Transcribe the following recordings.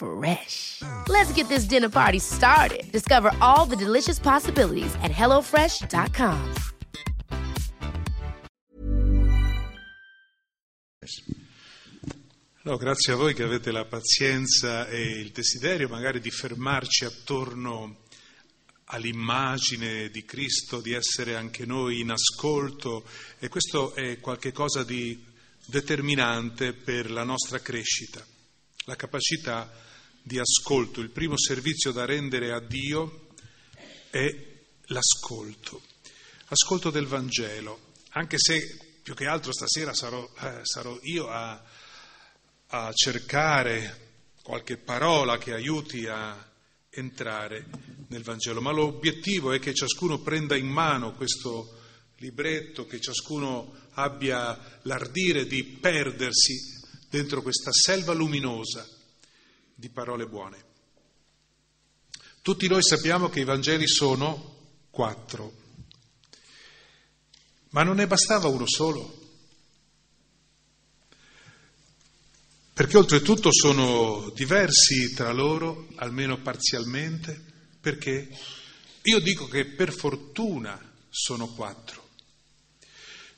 Fresh. Let's get this dinner party started. Discover all the delicious possibilities at hellofresh.com. No, grazie a voi che avete la pazienza e il desiderio magari di fermarci attorno all'immagine di Cristo, di essere anche noi in ascolto e questo è qualcosa di determinante per la nostra crescita, la capacità di ascolto. Il primo servizio da rendere a Dio è l'ascolto, ascolto del Vangelo, anche se più che altro stasera sarò, eh, sarò io a, a cercare qualche parola che aiuti a entrare nel Vangelo, ma l'obiettivo è che ciascuno prenda in mano questo libretto, che ciascuno abbia l'ardire di perdersi dentro questa selva luminosa di parole buone. Tutti noi sappiamo che i Vangeli sono quattro, ma non ne bastava uno solo. Perché oltretutto sono diversi tra loro, almeno parzialmente, perché io dico che per fortuna sono quattro,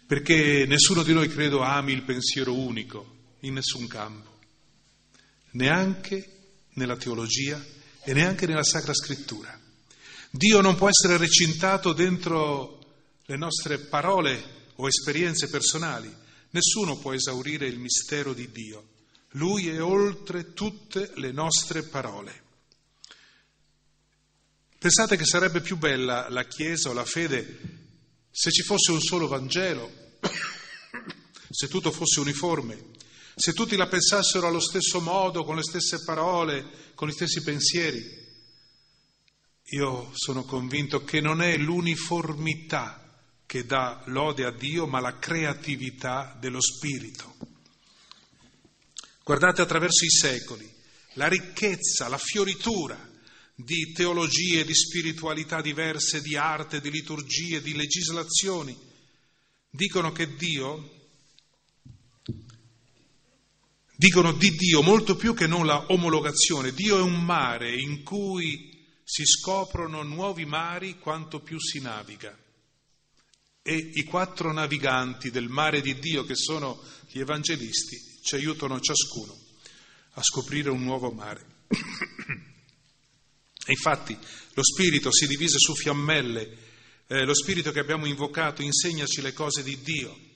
perché nessuno di noi credo ami il pensiero unico in nessun campo, neanche nella teologia e neanche nella Sacra Scrittura. Dio non può essere recintato dentro le nostre parole o esperienze personali, nessuno può esaurire il mistero di Dio. Lui è oltre tutte le nostre parole. Pensate che sarebbe più bella la Chiesa o la fede se ci fosse un solo Vangelo, se tutto fosse uniforme, se tutti la pensassero allo stesso modo, con le stesse parole, con gli stessi pensieri. Io sono convinto che non è l'uniformità che dà lode a Dio, ma la creatività dello Spirito. Guardate attraverso i secoli la ricchezza, la fioritura di teologie, di spiritualità diverse, di arte, di liturgie, di legislazioni. Dicono che Dio, dicono di Dio molto più che non la omologazione. Dio è un mare in cui si scoprono nuovi mari quanto più si naviga. E i quattro naviganti del mare di Dio, che sono gli evangelisti, ci aiutano ciascuno a scoprire un nuovo mare. e infatti lo Spirito si divise su fiammelle, eh, lo Spirito che abbiamo invocato insegnaci le cose di Dio,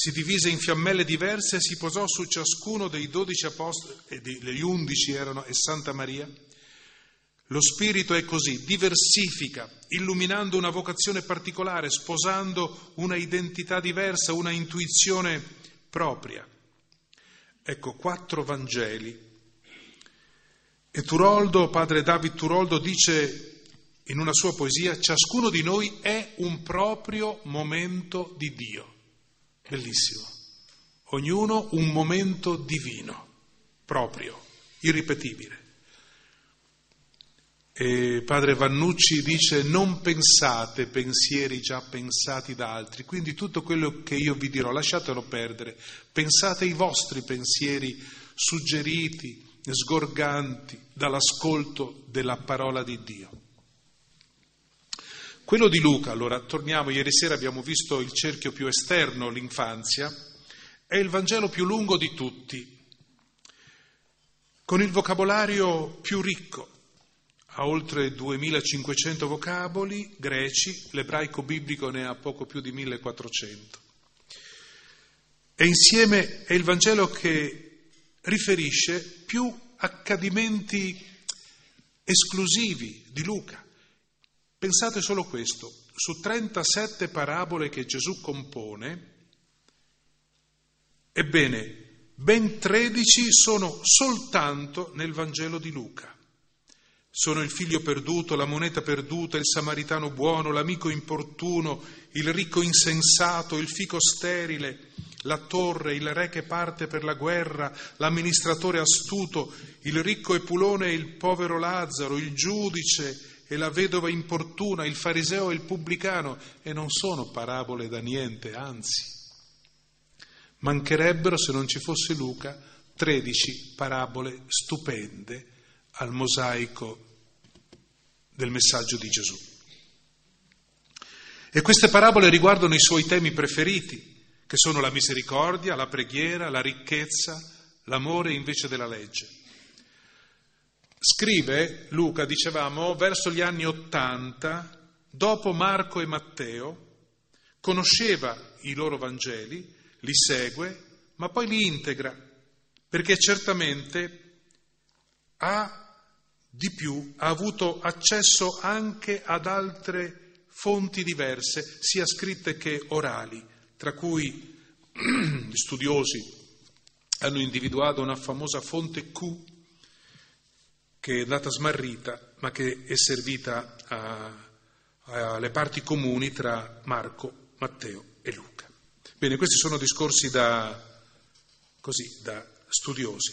si divise in fiammelle diverse e si posò su ciascuno dei dodici apostoli, e degli undici erano, e Santa Maria. Lo Spirito è così, diversifica, illuminando una vocazione particolare, sposando una identità diversa, una intuizione propria. Ecco, quattro Vangeli. E Turoldo, padre David Turoldo, dice in una sua poesia, ciascuno di noi è un proprio momento di Dio. Bellissimo. Ognuno un momento divino, proprio, irripetibile. E padre Vannucci dice non pensate pensieri già pensati da altri, quindi tutto quello che io vi dirò lasciatelo perdere, pensate i vostri pensieri suggeriti, sgorganti dall'ascolto della parola di Dio. Quello di Luca, allora torniamo, ieri sera abbiamo visto il cerchio più esterno, l'infanzia, è il Vangelo più lungo di tutti, con il vocabolario più ricco, ha oltre 2500 vocaboli greci, l'ebraico biblico ne ha poco più di 1400. E insieme è il Vangelo che riferisce più accadimenti esclusivi di Luca. Pensate solo questo, su 37 parabole che Gesù compone, ebbene, ben 13 sono soltanto nel Vangelo di Luca. Sono il figlio perduto, la moneta perduta, il samaritano buono, l'amico importuno, il ricco insensato, il fico sterile, la torre, il re che parte per la guerra, l'amministratore astuto, il ricco Epulone e il povero Lazzaro, il giudice e la vedova importuna, il fariseo e il pubblicano, e non sono parabole da niente, anzi. Mancherebbero, se non ci fosse Luca, tredici parabole stupende al mosaico del messaggio di Gesù. E queste parabole riguardano i suoi temi preferiti, che sono la misericordia, la preghiera, la ricchezza, l'amore invece della legge. Scrive Luca, dicevamo, verso gli anni Ottanta, dopo Marco e Matteo, conosceva i loro Vangeli, li segue, ma poi li integra, perché certamente ha di più ha avuto accesso anche ad altre fonti diverse, sia scritte che orali, tra cui gli studiosi hanno individuato una famosa fonte Q che è andata smarrita, ma che è servita alle parti comuni tra Marco, Matteo e Luca. Bene, questi sono discorsi da, così, da studiosi.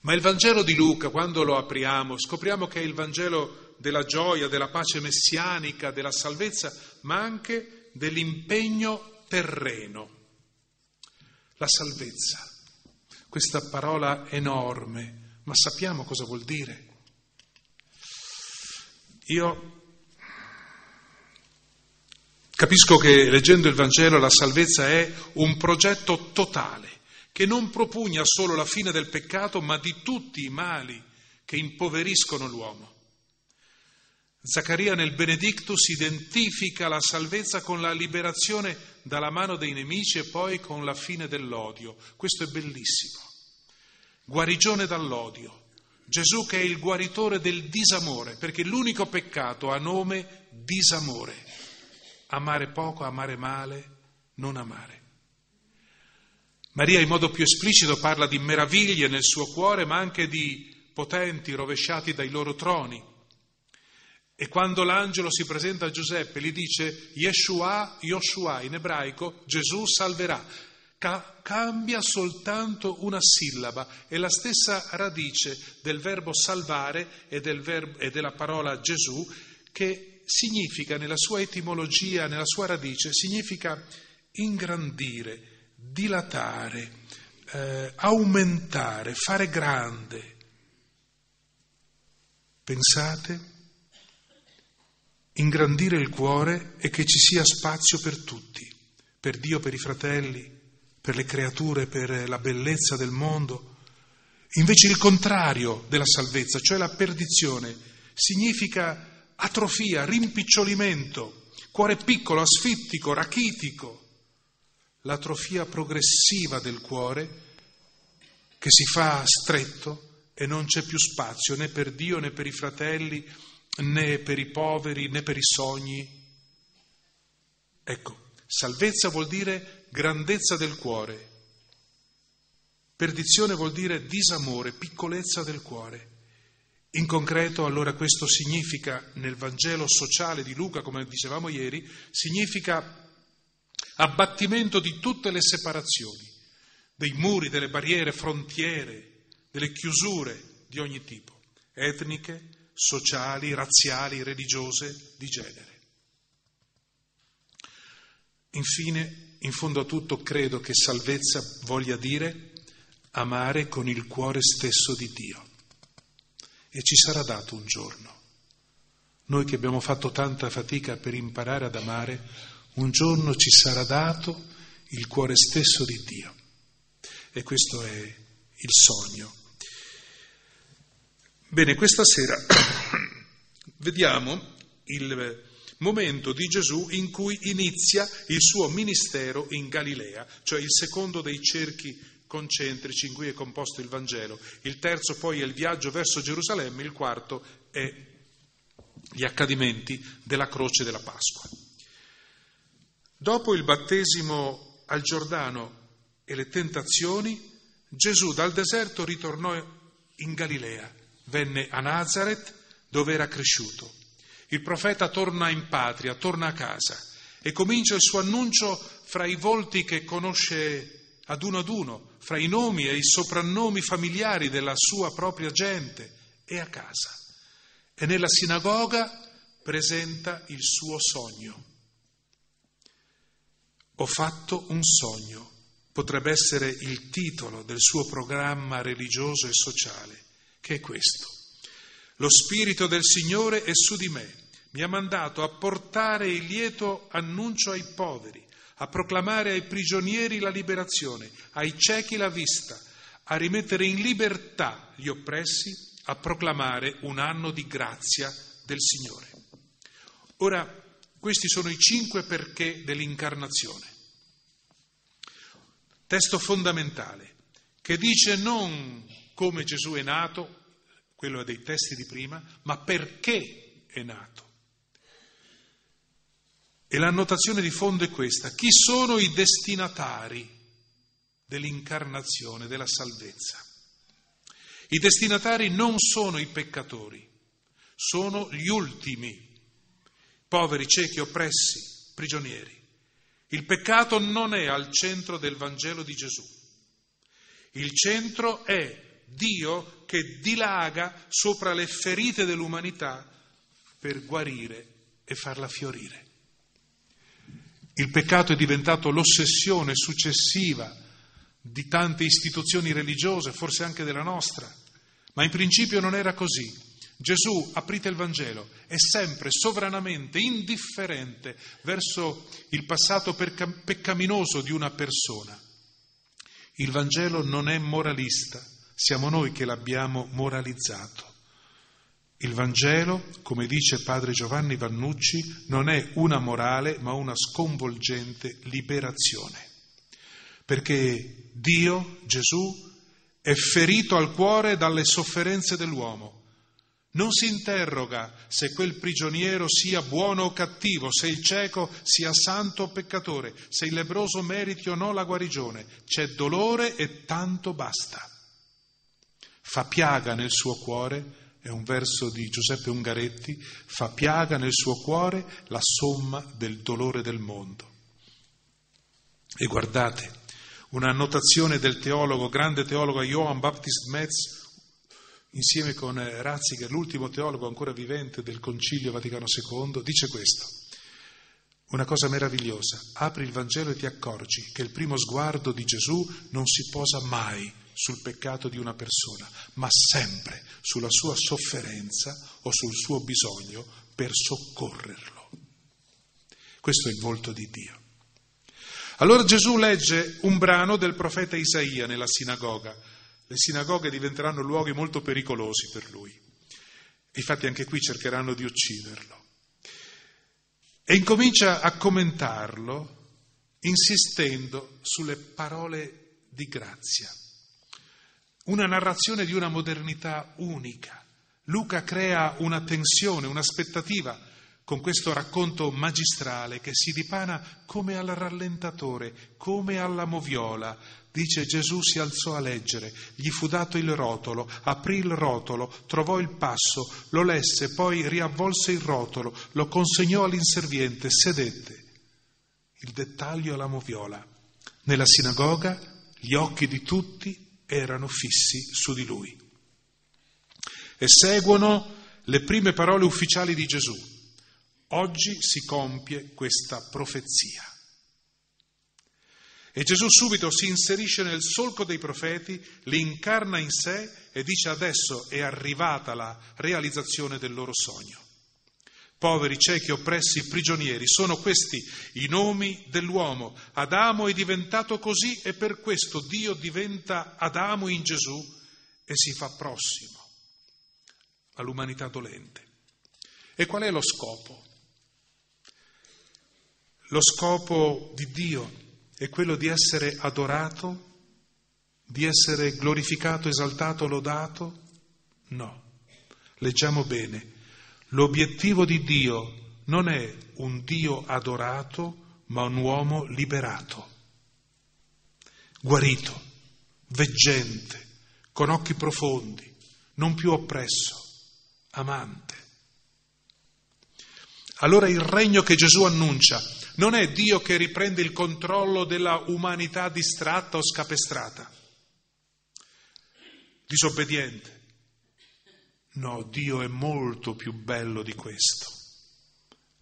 Ma il Vangelo di Luca, quando lo apriamo, scopriamo che è il Vangelo della gioia, della pace messianica, della salvezza, ma anche dell'impegno terreno. La salvezza, questa parola enorme, ma sappiamo cosa vuol dire. Io capisco che leggendo il Vangelo la salvezza è un progetto totale che non propugna solo la fine del peccato, ma di tutti i mali che impoveriscono l'uomo. Zaccaria nel Benedictus identifica la salvezza con la liberazione dalla mano dei nemici e poi con la fine dell'odio. Questo è bellissimo. Guarigione dall'odio. Gesù che è il guaritore del disamore, perché l'unico peccato ha nome disamore. Amare poco, amare male, non amare. Maria in modo più esplicito parla di meraviglie nel suo cuore, ma anche di potenti rovesciati dai loro troni. E quando l'angelo si presenta a Giuseppe, gli dice Yeshua, Yoshua, in ebraico Gesù salverà. Ca- cambia soltanto una sillaba, è la stessa radice del verbo salvare e, del verbo, e della parola Gesù, che significa nella sua etimologia, nella sua radice, significa ingrandire, dilatare, eh, aumentare, fare grande. Pensate, ingrandire il cuore e che ci sia spazio per tutti, per Dio, per i fratelli, per le creature, per la bellezza del mondo. Invece il contrario della salvezza, cioè la perdizione, significa atrofia, rimpicciolimento, cuore piccolo, asfittico, rachitico l'atrofia progressiva del cuore che si fa stretto e non c'è più spazio né per Dio né per i fratelli né per i poveri né per i sogni. Ecco, salvezza vuol dire grandezza del cuore, perdizione vuol dire disamore, piccolezza del cuore. In concreto, allora, questo significa, nel Vangelo sociale di Luca, come dicevamo ieri, significa abbattimento di tutte le separazioni, dei muri, delle barriere, frontiere, delle chiusure di ogni tipo, etniche, sociali, razziali, religiose, di genere. Infine, in fondo a tutto, credo che salvezza voglia dire amare con il cuore stesso di Dio. E ci sarà dato un giorno. Noi che abbiamo fatto tanta fatica per imparare ad amare, un giorno ci sarà dato il cuore stesso di Dio. E questo è il sogno. Bene, questa sera vediamo il momento di Gesù in cui inizia il suo ministero in Galilea, cioè il secondo dei cerchi concentrici in cui è composto il Vangelo. Il terzo poi è il viaggio verso Gerusalemme, il quarto è gli accadimenti della croce della Pasqua. Dopo il battesimo al Giordano e le tentazioni, Gesù dal deserto ritornò in Galilea, venne a Nazareth dove era cresciuto. Il profeta torna in patria, torna a casa e comincia il suo annuncio fra i volti che conosce ad uno ad uno, fra i nomi e i soprannomi familiari della sua propria gente e a casa. E nella sinagoga presenta il suo sogno. Ho fatto un sogno, potrebbe essere il titolo del suo programma religioso e sociale, che è questo. Lo Spirito del Signore è su di me, mi ha mandato a portare il lieto annuncio ai poveri, a proclamare ai prigionieri la liberazione, ai ciechi la vista, a rimettere in libertà gli oppressi, a proclamare un anno di grazia del Signore. Ora, questi sono i cinque perché dell'incarnazione. Testo fondamentale che dice non come Gesù è nato, quello dei testi di prima, ma perché è nato. E l'annotazione di fondo è questa. Chi sono i destinatari dell'incarnazione, della salvezza? I destinatari non sono i peccatori, sono gli ultimi poveri, ciechi, oppressi, prigionieri. Il peccato non è al centro del Vangelo di Gesù. Il centro è Dio che dilaga sopra le ferite dell'umanità per guarire e farla fiorire. Il peccato è diventato l'ossessione successiva di tante istituzioni religiose, forse anche della nostra, ma in principio non era così. Gesù, aprite il Vangelo, è sempre sovranamente indifferente verso il passato peccaminoso di una persona. Il Vangelo non è moralista, siamo noi che l'abbiamo moralizzato. Il Vangelo, come dice padre Giovanni Vannucci, non è una morale ma una sconvolgente liberazione. Perché Dio, Gesù, è ferito al cuore dalle sofferenze dell'uomo non si interroga se quel prigioniero sia buono o cattivo, se il cieco sia santo o peccatore, se il lebroso meriti o no la guarigione. C'è dolore e tanto basta. Fa piaga nel suo cuore, è un verso di Giuseppe Ungaretti, fa piaga nel suo cuore la somma del dolore del mondo. E guardate, una annotazione del teologo, grande teologo Johann Baptist Metz, insieme con eh, Ratzinger, l'ultimo teologo ancora vivente del Concilio Vaticano II, dice questo. Una cosa meravigliosa, apri il Vangelo e ti accorgi che il primo sguardo di Gesù non si posa mai sul peccato di una persona, ma sempre sulla sua sofferenza o sul suo bisogno per soccorrerlo. Questo è il volto di Dio. Allora Gesù legge un brano del profeta Isaia nella sinagoga le sinagoghe diventeranno luoghi molto pericolosi per lui. Infatti anche qui cercheranno di ucciderlo. E incomincia a commentarlo insistendo sulle parole di grazia. Una narrazione di una modernità unica. Luca crea una tensione, un'aspettativa con questo racconto magistrale che si dipana come al rallentatore, come alla moviola, Dice Gesù si alzò a leggere, gli fu dato il rotolo, aprì il rotolo, trovò il passo, lo lesse, poi riavvolse il rotolo, lo consegnò all'inserviente, sedette. Il dettaglio alla moviola. Nella sinagoga gli occhi di tutti erano fissi su di lui. E seguono le prime parole ufficiali di Gesù. Oggi si compie questa profezia. E Gesù subito si inserisce nel solco dei profeti, li incarna in sé e dice adesso è arrivata la realizzazione del loro sogno. Poveri, ciechi, oppressi, prigionieri, sono questi i nomi dell'uomo. Adamo è diventato così e per questo Dio diventa Adamo in Gesù e si fa prossimo all'umanità dolente. E qual è lo scopo? Lo scopo di Dio è quello di essere adorato, di essere glorificato, esaltato, lodato? No. Leggiamo bene. L'obiettivo di Dio non è un Dio adorato, ma un uomo liberato, guarito, veggente, con occhi profondi, non più oppresso, amante. Allora il regno che Gesù annuncia non è Dio che riprende il controllo della umanità distratta o scapestrata, disobbediente. No, Dio è molto più bello di questo,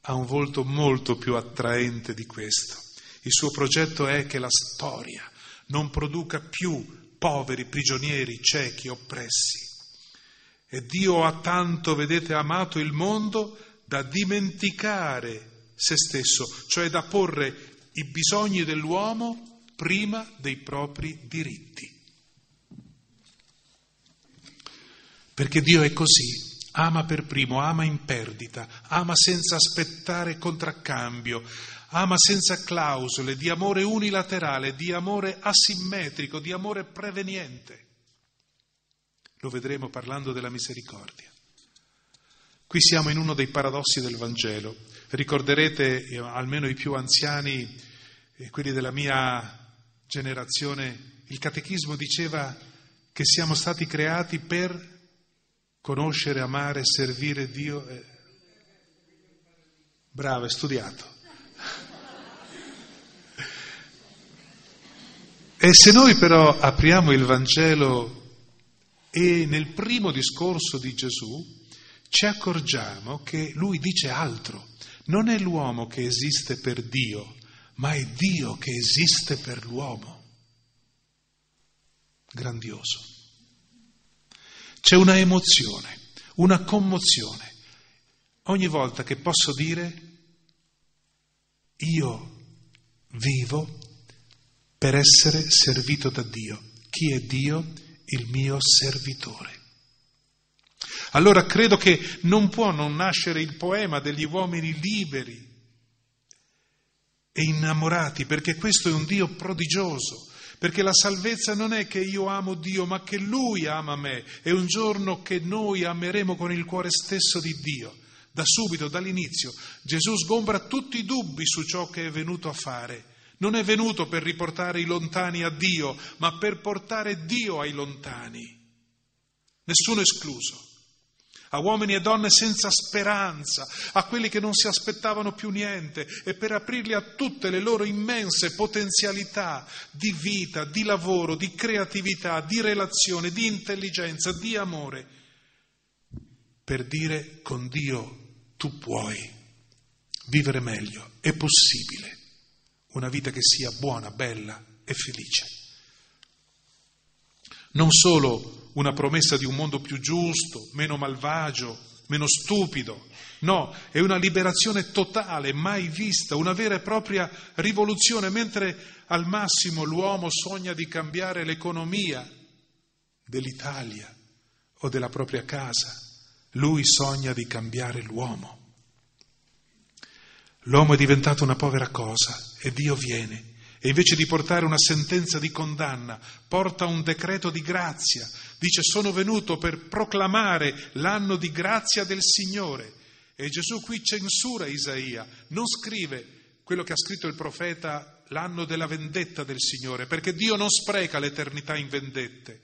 ha un volto molto più attraente di questo. Il suo progetto è che la storia non produca più poveri, prigionieri, ciechi, oppressi. E Dio ha tanto, vedete, amato il mondo da dimenticare se stesso, cioè da porre i bisogni dell'uomo prima dei propri diritti. Perché Dio è così, ama per primo, ama in perdita, ama senza aspettare contraccambio, ama senza clausole, di amore unilaterale, di amore asimmetrico, di amore preveniente. Lo vedremo parlando della misericordia. Qui siamo in uno dei paradossi del Vangelo. Ricorderete, eh, almeno i più anziani, quelli della mia generazione, il catechismo diceva che siamo stati creati per conoscere, amare, servire Dio. Eh, bravo, è studiato. E se noi però apriamo il Vangelo e nel primo discorso di Gesù ci accorgiamo che lui dice altro. Non è l'uomo che esiste per Dio, ma è Dio che esiste per l'uomo. Grandioso. C'è una emozione, una commozione. Ogni volta che posso dire io vivo per essere servito da Dio. Chi è Dio? Il mio servitore. Allora credo che non può non nascere il poema degli uomini liberi e innamorati, perché questo è un Dio prodigioso, perché la salvezza non è che io amo Dio, ma che Lui ama me. È un giorno che noi ameremo con il cuore stesso di Dio. Da subito, dall'inizio, Gesù sgombra tutti i dubbi su ciò che è venuto a fare. Non è venuto per riportare i lontani a Dio, ma per portare Dio ai lontani. Nessuno escluso a uomini e donne senza speranza, a quelli che non si aspettavano più niente e per aprirli a tutte le loro immense potenzialità di vita, di lavoro, di creatività, di relazione, di intelligenza, di amore, per dire con Dio tu puoi vivere meglio, è possibile, una vita che sia buona, bella e felice. Non solo una promessa di un mondo più giusto, meno malvagio, meno stupido. No, è una liberazione totale, mai vista, una vera e propria rivoluzione, mentre al massimo l'uomo sogna di cambiare l'economia dell'Italia o della propria casa. Lui sogna di cambiare l'uomo. L'uomo è diventato una povera cosa e Dio viene e invece di portare una sentenza di condanna, porta un decreto di grazia. Dice sono venuto per proclamare l'anno di grazia del Signore. E Gesù qui censura Isaia, non scrive quello che ha scritto il profeta l'anno della vendetta del Signore, perché Dio non spreca l'eternità in vendette.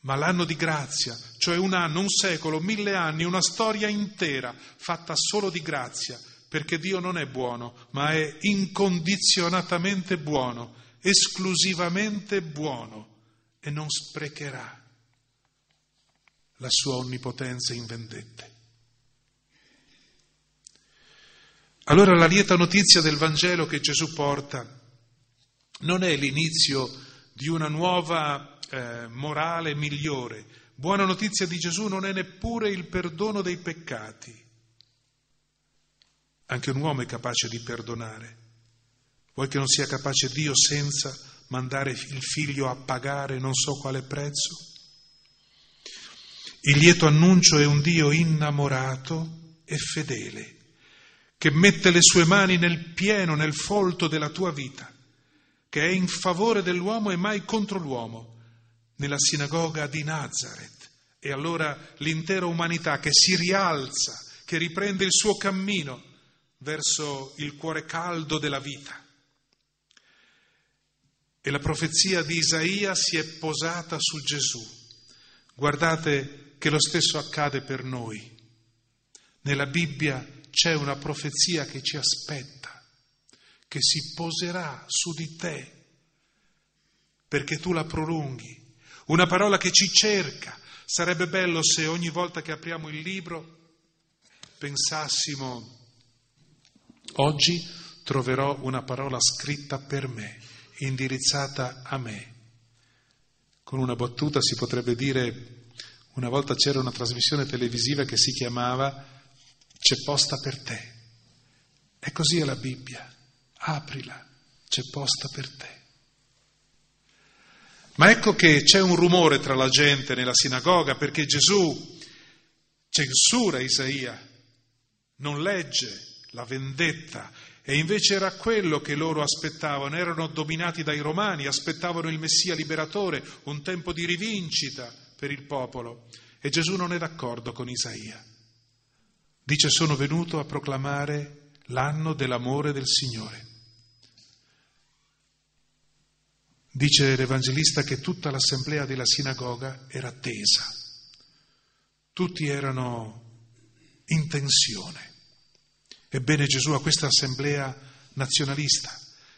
Ma l'anno di grazia, cioè un anno, un secolo, mille anni, una storia intera fatta solo di grazia, perché Dio non è buono, ma è incondizionatamente buono, esclusivamente buono e non sprecherà la sua onnipotenza in vendette. Allora la lieta notizia del Vangelo che Gesù porta non è l'inizio di una nuova eh, morale migliore. Buona notizia di Gesù non è neppure il perdono dei peccati. Anche un uomo è capace di perdonare. Vuoi che non sia capace Dio senza mandare il figlio a pagare non so quale prezzo? Il lieto annuncio è un Dio innamorato e fedele, che mette le sue mani nel pieno, nel folto della tua vita, che è in favore dell'uomo e mai contro l'uomo, nella sinagoga di Nazareth. E allora l'intera umanità che si rialza, che riprende il suo cammino verso il cuore caldo della vita. E la profezia di Isaia si è posata su Gesù. Guardate che lo stesso accade per noi. Nella Bibbia c'è una profezia che ci aspetta, che si poserà su di te perché tu la prolunghi. Una parola che ci cerca. Sarebbe bello se ogni volta che apriamo il libro pensassimo, oggi troverò una parola scritta per me indirizzata a me. Con una battuta si potrebbe dire, una volta c'era una trasmissione televisiva che si chiamava C'è posta per te. E così è la Bibbia. Aprila, c'è posta per te. Ma ecco che c'è un rumore tra la gente nella sinagoga perché Gesù censura Isaia, non legge la vendetta e invece era quello che loro aspettavano, erano dominati dai romani, aspettavano il Messia liberatore, un tempo di rivincita per il popolo. E Gesù non è d'accordo con Isaia. Dice sono venuto a proclamare l'anno dell'amore del Signore. Dice l'Evangelista che tutta l'assemblea della sinagoga era tesa, tutti erano in tensione. Ebbene Gesù a questa assemblea nazionalista,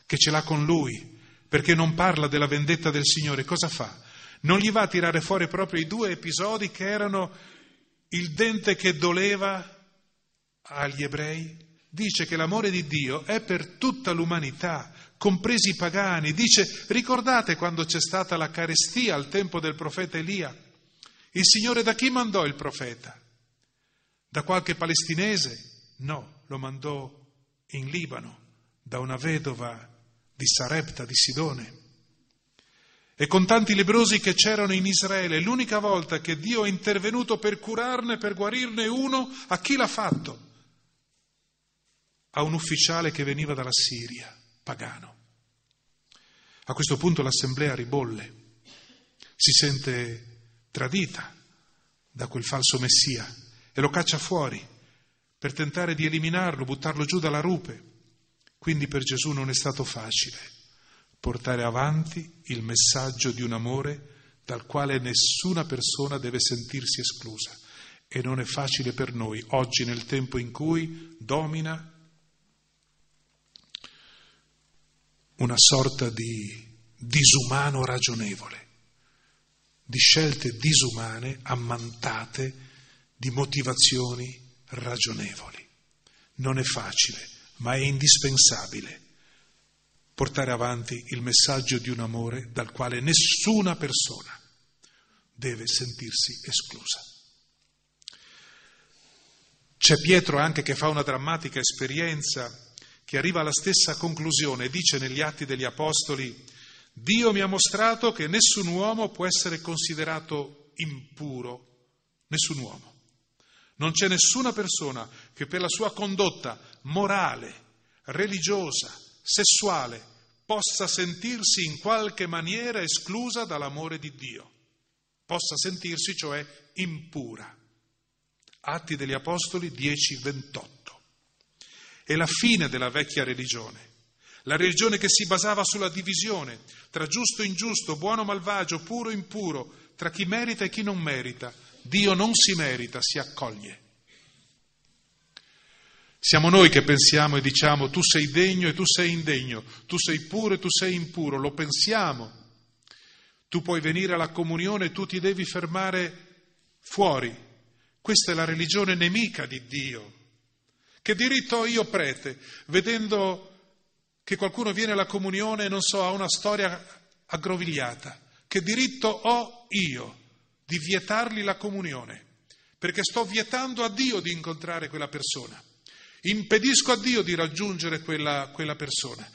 che ce l'ha con lui, perché non parla della vendetta del Signore, cosa fa? Non gli va a tirare fuori proprio i due episodi che erano il dente che doleva agli ebrei? Dice che l'amore di Dio è per tutta l'umanità, compresi i pagani. Dice, ricordate quando c'è stata la carestia al tempo del profeta Elia? Il Signore da chi mandò il profeta? Da qualche palestinese? No, lo mandò in Libano da una vedova di Sarepta di Sidone. E con tanti lebrosi che c'erano in Israele, l'unica volta che Dio è intervenuto per curarne, per guarirne uno, a chi l'ha fatto? A un ufficiale che veniva dalla Siria, pagano. A questo punto l'assemblea ribolle, si sente tradita da quel falso messia e lo caccia fuori per tentare di eliminarlo, buttarlo giù dalla rupe. Quindi per Gesù non è stato facile portare avanti il messaggio di un amore dal quale nessuna persona deve sentirsi esclusa. E non è facile per noi oggi nel tempo in cui domina una sorta di disumano ragionevole, di scelte disumane ammantate di motivazioni ragionevoli. Non è facile, ma è indispensabile portare avanti il messaggio di un amore dal quale nessuna persona deve sentirsi esclusa. C'è Pietro anche che fa una drammatica esperienza, che arriva alla stessa conclusione, dice negli Atti degli Apostoli, Dio mi ha mostrato che nessun uomo può essere considerato impuro, nessun uomo. Non c'è nessuna persona che per la sua condotta morale, religiosa, sessuale, possa sentirsi in qualche maniera esclusa dall'amore di Dio, possa sentirsi cioè impura. Atti degli Apostoli 10:28. È la fine della vecchia religione, la religione che si basava sulla divisione tra giusto e ingiusto, buono o malvagio, puro e impuro, tra chi merita e chi non merita, Dio non si merita, si accoglie. Siamo noi che pensiamo e diciamo tu sei degno e tu sei indegno, tu sei puro e tu sei impuro, lo pensiamo. Tu puoi venire alla comunione, tu ti devi fermare fuori. Questa è la religione nemica di Dio. Che diritto ho io, prete, vedendo che qualcuno viene alla comunione e non so, ha una storia aggrovigliata? Che diritto ho io di vietargli la comunione? Perché sto vietando a Dio di incontrare quella persona. Impedisco a Dio di raggiungere quella, quella persona.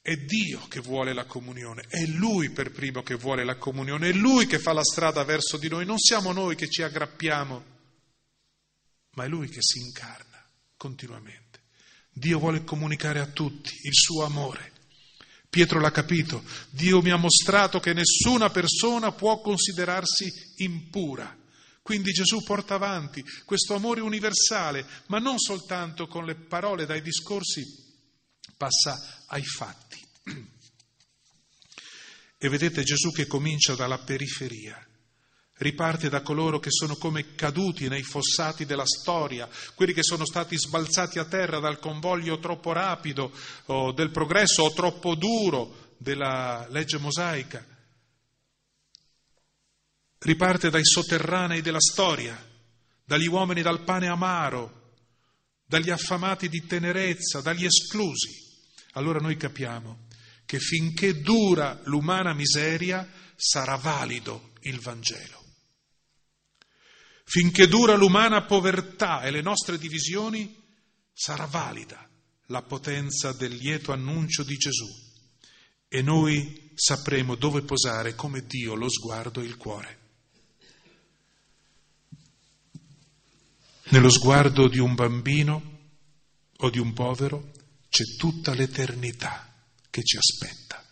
È Dio che vuole la comunione, è Lui per primo che vuole la comunione, è Lui che fa la strada verso di noi, non siamo noi che ci aggrappiamo, ma è Lui che si incarna continuamente. Dio vuole comunicare a tutti il suo amore. Pietro l'ha capito, Dio mi ha mostrato che nessuna persona può considerarsi impura. Quindi Gesù porta avanti questo amore universale, ma non soltanto con le parole, dai discorsi, passa ai fatti. E vedete Gesù che comincia dalla periferia, riparte da coloro che sono come caduti nei fossati della storia, quelli che sono stati sbalzati a terra dal convoglio troppo rapido o del progresso o troppo duro della legge mosaica. Riparte dai sotterranei della storia, dagli uomini dal pane amaro, dagli affamati di tenerezza, dagli esclusi. Allora noi capiamo che finché dura l'umana miseria sarà valido il Vangelo. Finché dura l'umana povertà e le nostre divisioni sarà valida la potenza del lieto annuncio di Gesù e noi sapremo dove posare come Dio lo sguardo e il cuore. Nello sguardo di un bambino o di un povero c'è tutta l'eternità che ci aspetta.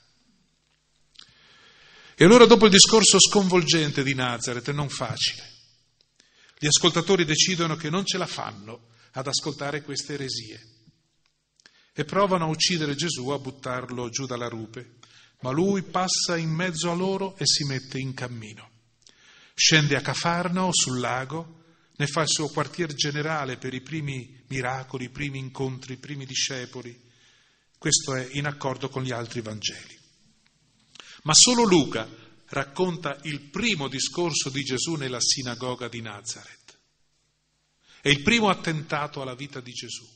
E allora dopo il discorso sconvolgente di Nazareth, non facile, gli ascoltatori decidono che non ce la fanno ad ascoltare queste eresie e provano a uccidere Gesù, a buttarlo giù dalla rupe, ma lui passa in mezzo a loro e si mette in cammino. Scende a Cafarnao sul lago, ne fa il suo quartier generale per i primi miracoli, i primi incontri, i primi discepoli questo è in accordo con gli altri Vangeli. Ma solo Luca racconta il primo discorso di Gesù nella sinagoga di Nazareth. È il primo attentato alla vita di Gesù.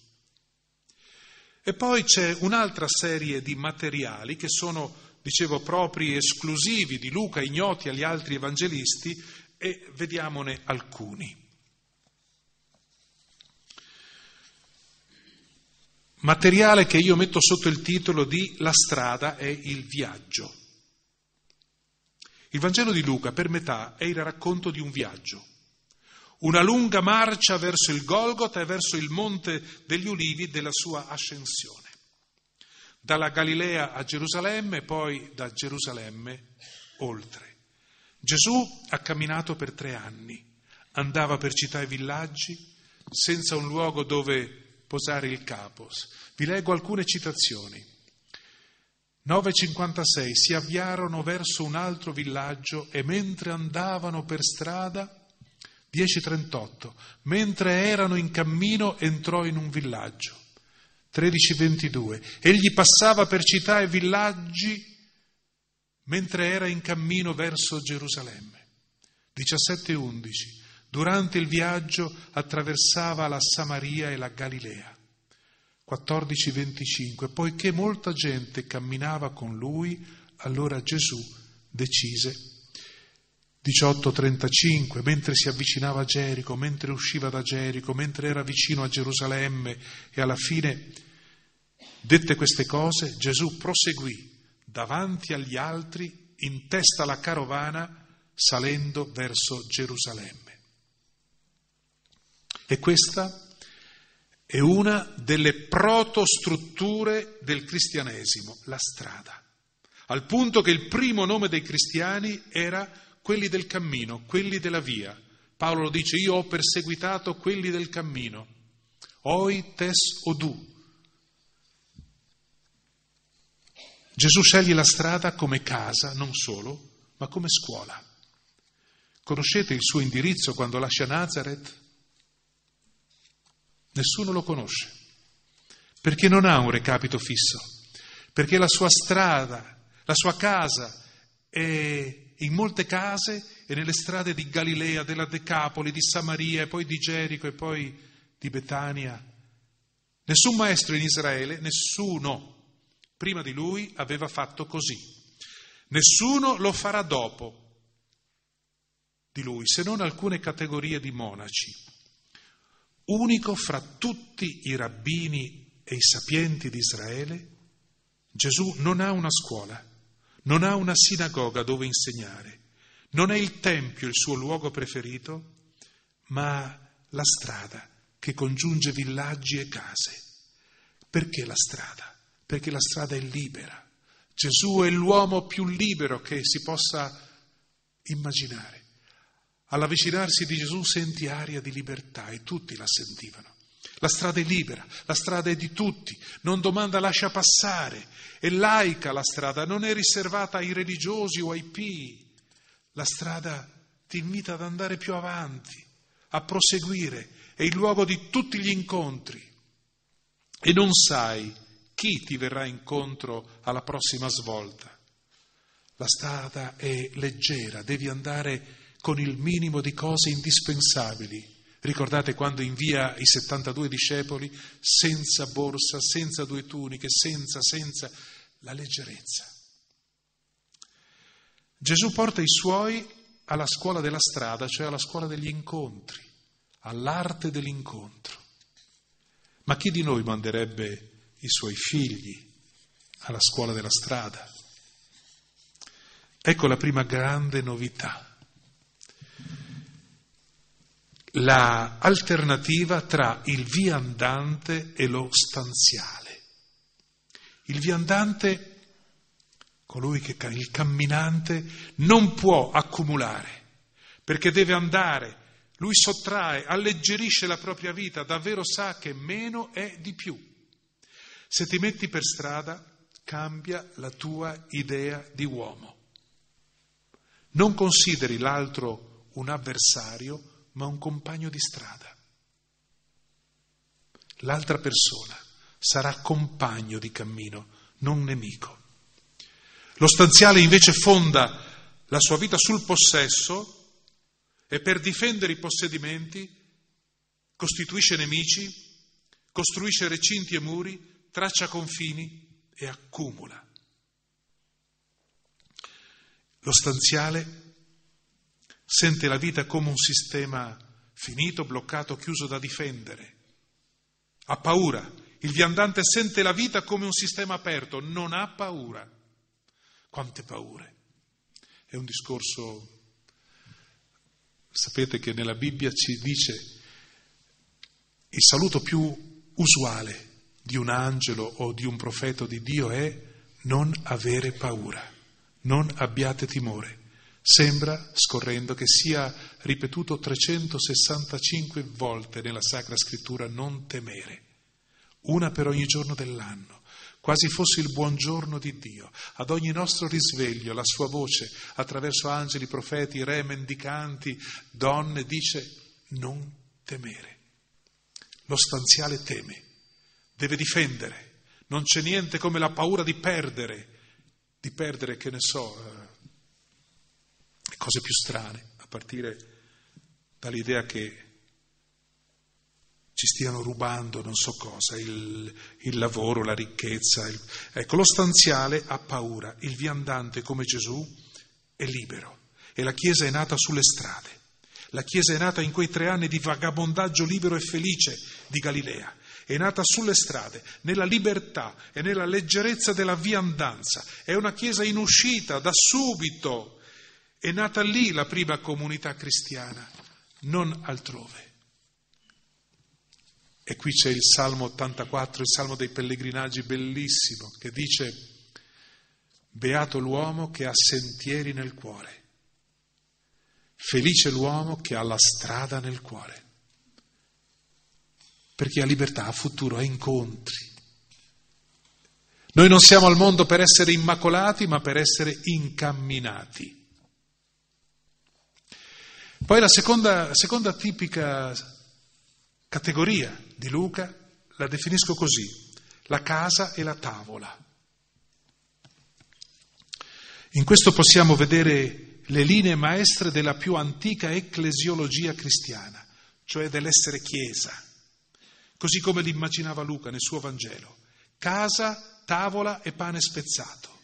E poi c'è un'altra serie di materiali che sono, dicevo, propri esclusivi di Luca, ignoti agli altri evangelisti, e vediamone alcuni. materiale che io metto sotto il titolo di La strada è il viaggio. Il Vangelo di Luca per metà è il racconto di un viaggio, una lunga marcia verso il Golgota e verso il Monte degli Ulivi della sua ascensione, dalla Galilea a Gerusalemme e poi da Gerusalemme oltre. Gesù ha camminato per tre anni, andava per città e villaggi, senza un luogo dove posare il capo. Vi leggo alcune citazioni. 9.56 si avviarono verso un altro villaggio e mentre andavano per strada, 10.38, mentre erano in cammino entrò in un villaggio. 13.22, egli passava per città e villaggi mentre era in cammino verso Gerusalemme. 17.11, Durante il viaggio attraversava la Samaria e la Galilea. 14:25 Poiché molta gente camminava con lui, allora Gesù decise 18:35 Mentre si avvicinava a Gerico, mentre usciva da Gerico, mentre era vicino a Gerusalemme e alla fine dette queste cose, Gesù proseguì davanti agli altri in testa alla carovana salendo verso Gerusalemme. E questa è una delle protostrutture del cristianesimo, la strada. Al punto che il primo nome dei cristiani era quelli del cammino, quelli della via. Paolo lo dice, io ho perseguitato quelli del cammino. Oi tes odu. Gesù sceglie la strada come casa, non solo, ma come scuola. Conoscete il suo indirizzo quando lascia Nazareth? Nessuno lo conosce, perché non ha un recapito fisso, perché la sua strada, la sua casa è in molte case e nelle strade di Galilea, della Decapoli, di Samaria e poi di Gerico e poi di Betania. Nessun maestro in Israele, nessuno prima di lui aveva fatto così. Nessuno lo farà dopo di lui, se non alcune categorie di monaci. Unico fra tutti i rabbini e i sapienti di Israele, Gesù non ha una scuola, non ha una sinagoga dove insegnare, non è il Tempio il suo luogo preferito, ma la strada che congiunge villaggi e case. Perché la strada? Perché la strada è libera. Gesù è l'uomo più libero che si possa immaginare. All'avvicinarsi di Gesù senti aria di libertà e tutti la sentivano. La strada è libera, la strada è di tutti, non domanda lascia passare, è laica la strada, non è riservata ai religiosi o ai pii. La strada ti invita ad andare più avanti, a proseguire, è il luogo di tutti gli incontri. E non sai chi ti verrà incontro alla prossima svolta. La strada è leggera, devi andare con il minimo di cose indispensabili. Ricordate quando invia i 72 discepoli senza borsa, senza due tuniche, senza, senza la leggerezza. Gesù porta i suoi alla scuola della strada, cioè alla scuola degli incontri, all'arte dell'incontro. Ma chi di noi manderebbe i suoi figli alla scuola della strada? Ecco la prima grande novità la alternativa tra il viandante e lo stanziale. Il viandante, colui che il camminante, non può accumulare, perché deve andare, lui sottrae, alleggerisce la propria vita, davvero sa che meno è di più. Se ti metti per strada, cambia la tua idea di uomo. Non consideri l'altro un avversario, ma un compagno di strada. L'altra persona sarà compagno di cammino, non nemico. Lo stanziale invece fonda la sua vita sul possesso e per difendere i possedimenti costituisce nemici, costruisce recinti e muri, traccia confini e accumula. Lo stanziale sente la vita come un sistema finito, bloccato, chiuso da difendere. Ha paura. Il viandante sente la vita come un sistema aperto, non ha paura. Quante paure. È un discorso, sapete che nella Bibbia ci dice il saluto più usuale di un angelo o di un profeta di Dio è non avere paura, non abbiate timore. Sembra, scorrendo, che sia ripetuto 365 volte nella Sacra Scrittura non temere, una per ogni giorno dell'anno, quasi fosse il buongiorno di Dio. Ad ogni nostro risveglio la sua voce, attraverso angeli, profeti, re, mendicanti, donne, dice non temere. Lo stanziale teme, deve difendere, non c'è niente come la paura di perdere, di perdere, che ne so, eh, cose più strane, a partire dall'idea che ci stiano rubando non so cosa, il, il lavoro, la ricchezza. Il... Ecco, lo stanziale ha paura, il viandante come Gesù è libero e la Chiesa è nata sulle strade. La Chiesa è nata in quei tre anni di vagabondaggio libero e felice di Galilea. È nata sulle strade, nella libertà e nella leggerezza della viandanza. È una Chiesa in uscita da subito è nata lì la prima comunità cristiana, non altrove. E qui c'è il Salmo 84, il Salmo dei pellegrinaggi bellissimo, che dice, Beato l'uomo che ha sentieri nel cuore, felice l'uomo che ha la strada nel cuore, perché ha libertà, ha futuro, ha incontri. Noi non siamo al mondo per essere immacolati, ma per essere incamminati. Poi la seconda, seconda tipica categoria di Luca la definisco così, la casa e la tavola. In questo possiamo vedere le linee maestre della più antica ecclesiologia cristiana, cioè dell'essere chiesa, così come l'immaginava Luca nel suo Vangelo. Casa, tavola e pane spezzato.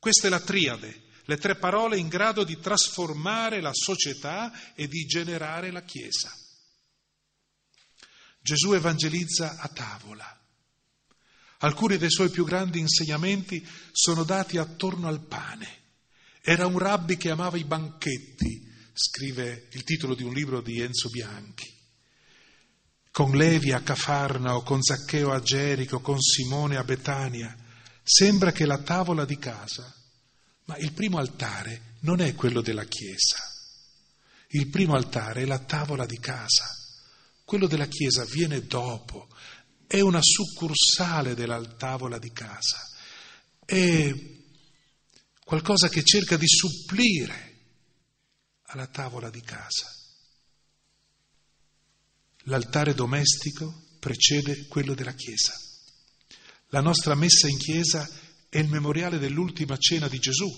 Questa è la triade, le tre parole in grado di trasformare la società e di generare la Chiesa. Gesù evangelizza a tavola. Alcuni dei suoi più grandi insegnamenti sono dati attorno al pane. Era un rabbi che amava i banchetti, scrive il titolo di un libro di Enzo Bianchi. Con Levi a Cafarnao, con Zaccheo a Gerico, con Simone a Betania, sembra che la tavola di casa, ma il primo altare non è quello della chiesa. Il primo altare è la tavola di casa. Quello della chiesa viene dopo, è una succursale della tavola di casa. È qualcosa che cerca di supplire alla tavola di casa. L'altare domestico precede quello della chiesa. La nostra messa in chiesa è il memoriale dell'ultima cena di Gesù,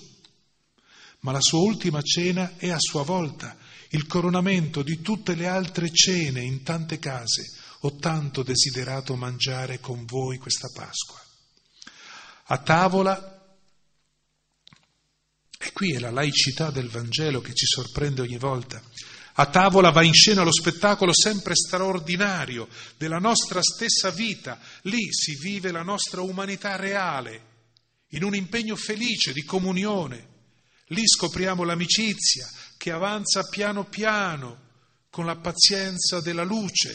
ma la sua ultima cena è a sua volta il coronamento di tutte le altre cene in tante case. Ho tanto desiderato mangiare con voi questa Pasqua. A tavola e qui è la laicità del Vangelo che ci sorprende ogni volta. A tavola va in scena lo spettacolo sempre straordinario della nostra stessa vita. Lì si vive la nostra umanità reale, in un impegno felice di comunione. Lì scopriamo l'amicizia che avanza piano piano con la pazienza della luce.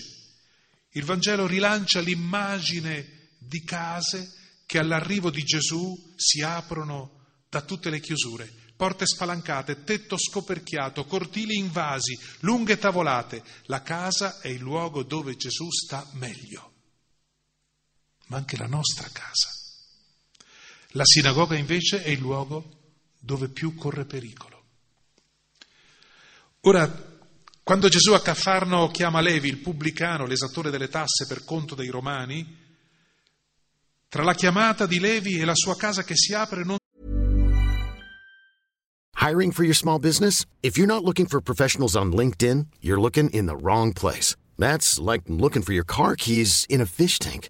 Il Vangelo rilancia l'immagine di case che all'arrivo di Gesù si aprono da tutte le chiusure, porte spalancate, tetto scoperchiato, cortili invasi, lunghe tavolate. La casa è il luogo dove Gesù sta meglio, ma anche la nostra casa. La sinagoga invece è il luogo dove più corre pericolo. Ora, quando Gesù a Caffarno chiama Levi, il pubblicano, l'esattore delle tasse per conto dei romani, tra la chiamata di Levi e la sua casa che si apre non Hiring for your small business? If you're not looking for professionals on LinkedIn, you're looking in the wrong place. That's like looking for your car keys in a fish tank.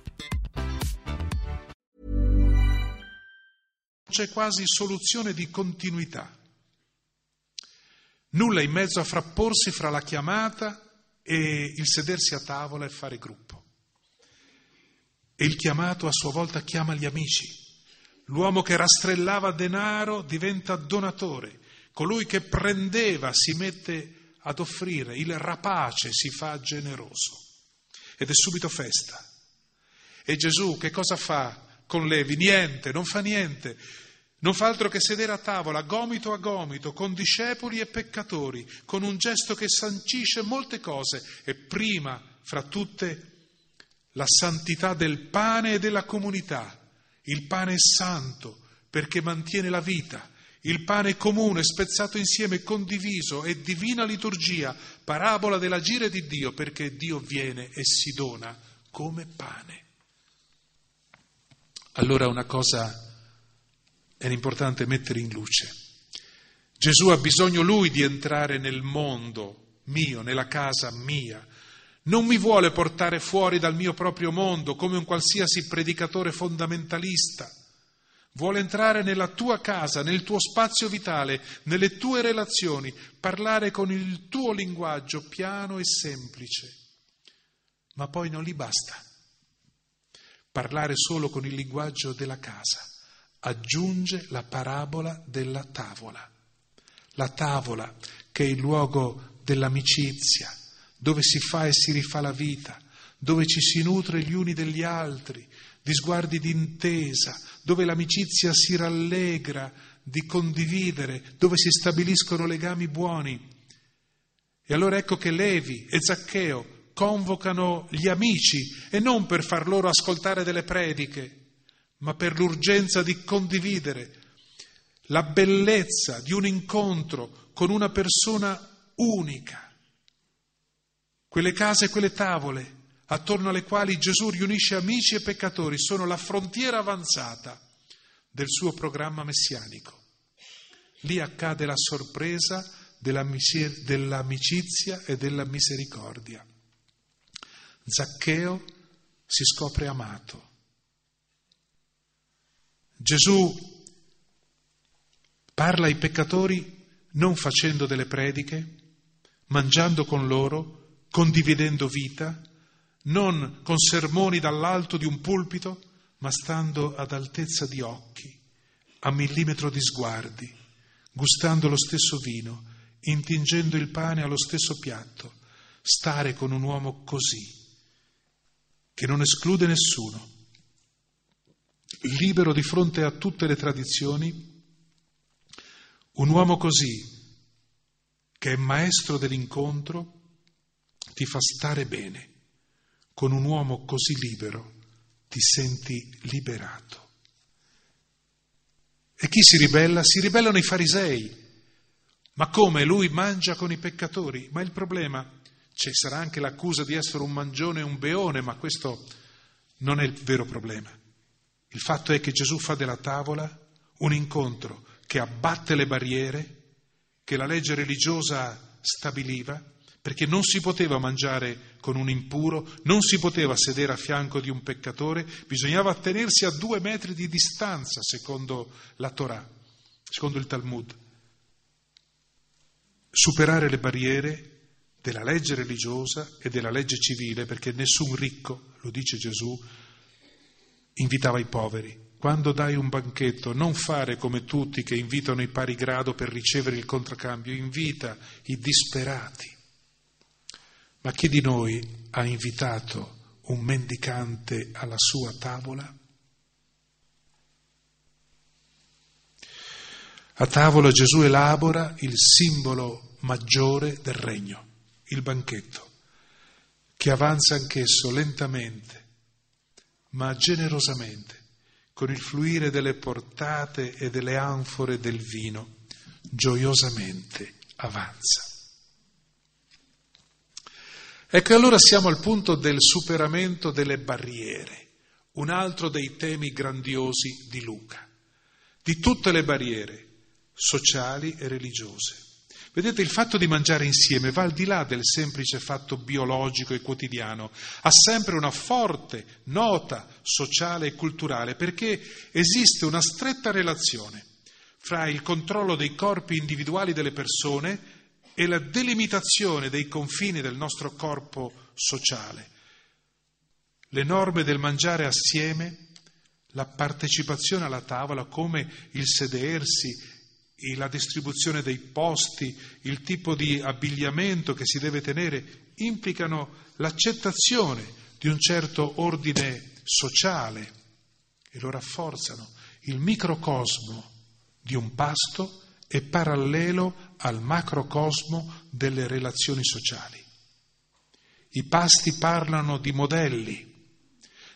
c'è quasi soluzione di continuità. Nulla in mezzo a frapporsi fra la chiamata e il sedersi a tavola e fare gruppo. E il chiamato a sua volta chiama gli amici. L'uomo che rastrellava denaro diventa donatore, colui che prendeva si mette ad offrire, il rapace si fa generoso. Ed è subito festa. E Gesù che cosa fa con Levi? Niente, non fa niente. Non fa altro che sedere a tavola, gomito a gomito, con discepoli e peccatori, con un gesto che sancisce molte cose e prima fra tutte la santità del pane e della comunità. Il pane è santo perché mantiene la vita. Il pane comune, spezzato insieme, condiviso, è divina liturgia, parabola dell'agire di Dio perché Dio viene e si dona come pane. Allora una cosa era importante mettere in luce. Gesù ha bisogno lui di entrare nel mondo mio, nella casa mia. Non mi vuole portare fuori dal mio proprio mondo come un qualsiasi predicatore fondamentalista. Vuole entrare nella tua casa, nel tuo spazio vitale, nelle tue relazioni, parlare con il tuo linguaggio piano e semplice. Ma poi non gli basta. Parlare solo con il linguaggio della casa, aggiunge la parabola della tavola. La tavola che è il luogo dell'amicizia, dove si fa e si rifà la vita, dove ci si nutre gli uni degli altri, di sguardi d'intesa, dove l'amicizia si rallegra di condividere, dove si stabiliscono legami buoni. E allora ecco che Levi e Zaccheo convocano gli amici e non per far loro ascoltare delle prediche, ma per l'urgenza di condividere la bellezza di un incontro con una persona unica. Quelle case e quelle tavole attorno alle quali Gesù riunisce amici e peccatori sono la frontiera avanzata del suo programma messianico. Lì accade la sorpresa dell'amicizia e della misericordia. Zaccheo si scopre amato. Gesù parla ai peccatori non facendo delle prediche, mangiando con loro, condividendo vita, non con sermoni dall'alto di un pulpito, ma stando ad altezza di occhi, a millimetro di sguardi, gustando lo stesso vino, intingendo il pane allo stesso piatto, stare con un uomo così, che non esclude nessuno, libero di fronte a tutte le tradizioni, un uomo così, che è maestro dell'incontro, ti fa stare bene. Con un uomo così libero ti senti liberato. E chi si ribella? Si ribellano i farisei. Ma come? Lui mangia con i peccatori? Ma il problema, ci sarà anche l'accusa di essere un mangione e un beone, ma questo non è il vero problema. Il fatto è che Gesù fa della tavola un incontro che abbatte le barriere che la legge religiosa stabiliva, perché non si poteva mangiare con un impuro, non si poteva sedere a fianco di un peccatore, bisognava tenersi a due metri di distanza, secondo la Torah, secondo il Talmud. Superare le barriere della legge religiosa e della legge civile, perché nessun ricco, lo dice Gesù, invitava i poveri. Quando dai un banchetto, non fare come tutti che invitano i pari grado per ricevere il contraccambio, invita i disperati. Ma chi di noi ha invitato un mendicante alla sua tavola? A tavola Gesù elabora il simbolo maggiore del regno, il banchetto, che avanza anch'esso lentamente, ma generosamente con il fluire delle portate e delle anfore del vino, gioiosamente avanza. Ecco allora siamo al punto del superamento delle barriere, un altro dei temi grandiosi di Luca, di tutte le barriere sociali e religiose. Vedete, il fatto di mangiare insieme va al di là del semplice fatto biologico e quotidiano, ha sempre una forte nota sociale e culturale perché esiste una stretta relazione fra il controllo dei corpi individuali delle persone e la delimitazione dei confini del nostro corpo sociale. Le norme del mangiare assieme, la partecipazione alla tavola, come il sedersi, la distribuzione dei posti, il tipo di abbigliamento che si deve tenere, implicano l'accettazione di un certo ordine sociale e lo rafforzano. Il microcosmo di un pasto è parallelo al macrocosmo delle relazioni sociali. I pasti parlano di modelli,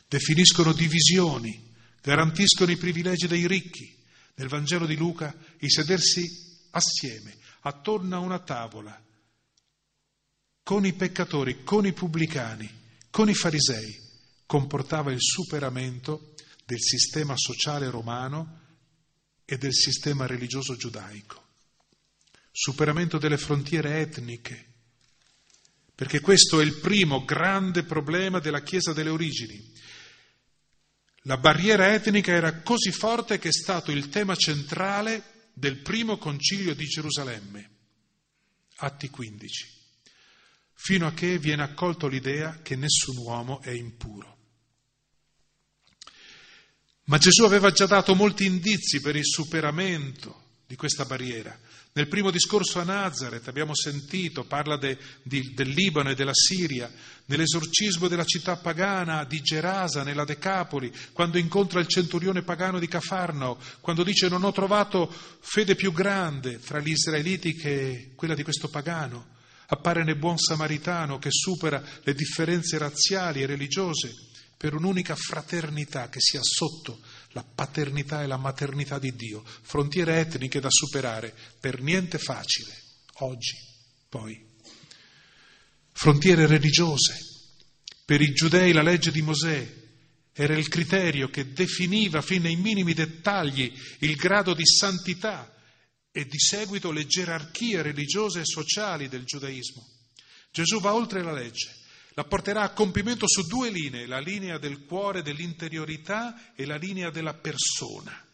definiscono divisioni, garantiscono i privilegi dei ricchi, nel Vangelo di Luca il sedersi assieme, attorno a una tavola, con i peccatori, con i pubblicani, con i farisei, comportava il superamento del sistema sociale romano e del sistema religioso giudaico, superamento delle frontiere etniche, perché questo è il primo grande problema della Chiesa delle origini. La barriera etnica era così forte che è stato il tema centrale del primo concilio di Gerusalemme, Atti 15, fino a che viene accolto l'idea che nessun uomo è impuro. Ma Gesù aveva già dato molti indizi per il superamento di questa barriera. Nel primo discorso a Nazareth abbiamo sentito, parla de, di, del Libano e della Siria, nell'esorcismo della città pagana di Gerasa, nella Decapoli, quando incontra il centurione pagano di Cafarnao, quando dice non ho trovato fede più grande fra gli israeliti che quella di questo pagano. Appare nel buon samaritano che supera le differenze razziali e religiose per un'unica fraternità che sia sotto la paternità e la maternità di Dio, frontiere etniche da superare, per niente facile, oggi, poi. Frontiere religiose. Per i giudei la legge di Mosè era il criterio che definiva fin nei minimi dettagli il grado di santità e di seguito le gerarchie religiose e sociali del giudaismo. Gesù va oltre la legge la porterà a compimento su due linee, la linea del cuore, dell'interiorità e la linea della persona.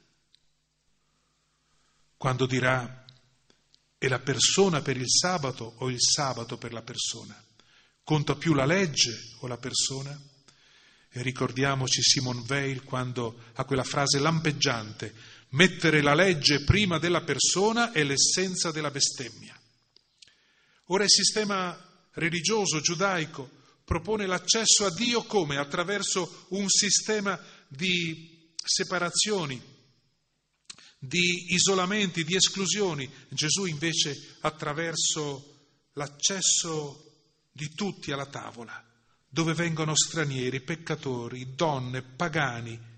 Quando dirà è la persona per il sabato o il sabato per la persona? Conta più la legge o la persona? E ricordiamoci Simon Weil quando ha quella frase lampeggiante, mettere la legge prima della persona è l'essenza della bestemmia. Ora il sistema religioso giudaico propone l'accesso a Dio come? Attraverso un sistema di separazioni, di isolamenti, di esclusioni. Gesù invece attraverso l'accesso di tutti alla tavola, dove vengono stranieri, peccatori, donne, pagani,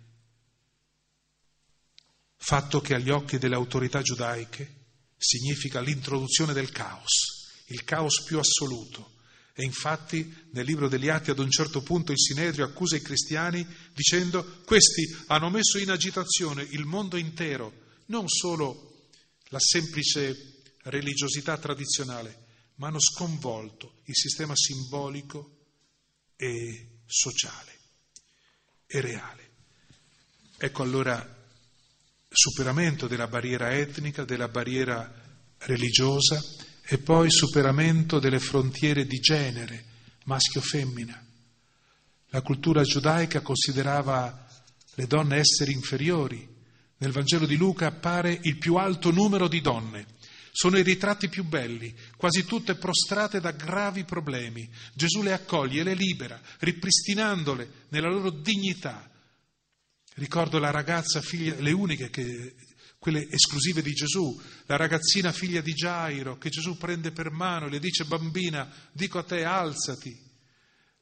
fatto che agli occhi delle autorità giudaiche significa l'introduzione del caos, il caos più assoluto e infatti nel libro degli Atti ad un certo punto il Sinedrio accusa i cristiani dicendo questi hanno messo in agitazione il mondo intero, non solo la semplice religiosità tradizionale, ma hanno sconvolto il sistema simbolico e sociale e reale. Ecco allora superamento della barriera etnica, della barriera religiosa, e poi superamento delle frontiere di genere, maschio-femmina. La cultura giudaica considerava le donne esseri inferiori. Nel Vangelo di Luca appare il più alto numero di donne. Sono i ritratti più belli, quasi tutte prostrate da gravi problemi. Gesù le accoglie e le libera, ripristinandole nella loro dignità. Ricordo la ragazza, figlia, le uniche che quelle esclusive di Gesù, la ragazzina figlia di Gairo che Gesù prende per mano e le dice bambina, dico a te alzati.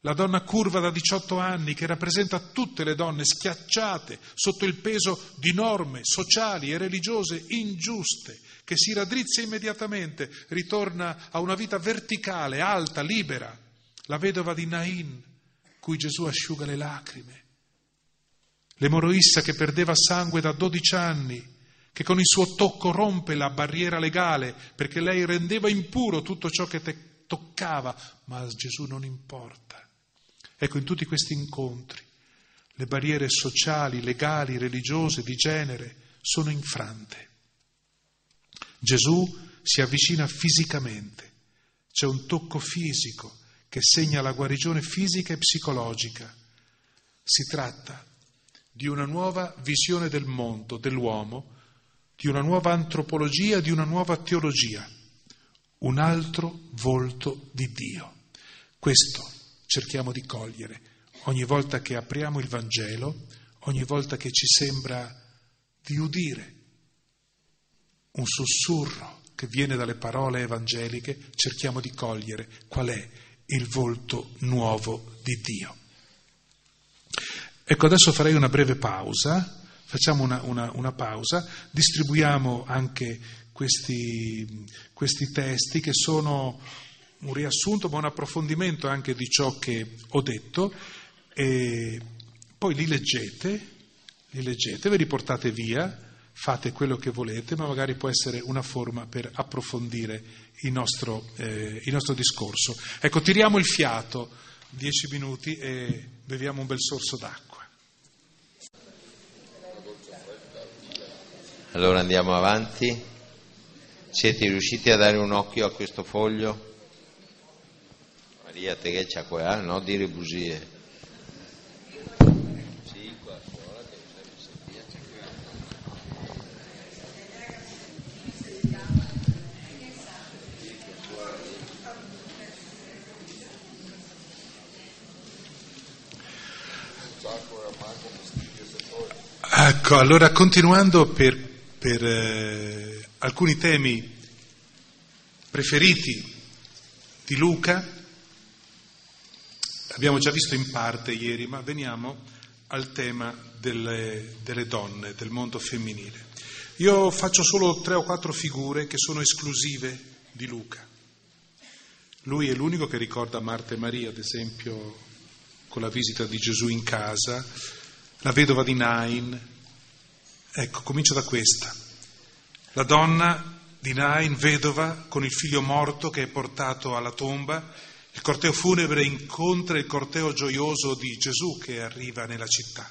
La donna curva da 18 anni che rappresenta tutte le donne schiacciate sotto il peso di norme sociali e religiose ingiuste, che si raddrizza immediatamente, ritorna a una vita verticale, alta, libera. La vedova di Nain, cui Gesù asciuga le lacrime. L'emoroissa che perdeva sangue da 12 anni, che con il suo tocco rompe la barriera legale perché lei rendeva impuro tutto ciò che te toccava, ma a Gesù non importa. Ecco, in tutti questi incontri le barriere sociali, legali, religiose, di genere sono infrante. Gesù si avvicina fisicamente, c'è un tocco fisico che segna la guarigione fisica e psicologica. Si tratta di una nuova visione del mondo, dell'uomo, di una nuova antropologia, di una nuova teologia, un altro volto di Dio. Questo cerchiamo di cogliere ogni volta che apriamo il Vangelo, ogni volta che ci sembra di udire un sussurro che viene dalle parole evangeliche, cerchiamo di cogliere qual è il volto nuovo di Dio. Ecco, adesso farei una breve pausa Facciamo una, una, una pausa, distribuiamo anche questi, questi testi che sono un riassunto ma un approfondimento anche di ciò che ho detto e poi li leggete, li leggete, ve li portate via, fate quello che volete, ma magari può essere una forma per approfondire il nostro, eh, il nostro discorso. Ecco, tiriamo il fiato dieci minuti e beviamo un bel sorso d'acqua. Allora andiamo avanti. Siete riusciti a dare un occhio a questo foglio? Maria, te che c'ha qua, no? Dire bugie. Eh, ecco, allora continuando per per eh, alcuni temi preferiti di Luca, abbiamo già visto in parte ieri, ma veniamo al tema delle, delle donne, del mondo femminile. Io faccio solo tre o quattro figure che sono esclusive di Luca. Lui è l'unico che ricorda Marta e Maria, ad esempio, con la visita di Gesù in casa, la vedova di Nain. Ecco, comincio da questa. La donna di Nain, vedova, con il figlio morto che è portato alla tomba, il corteo funebre incontra il corteo gioioso di Gesù che arriva nella città.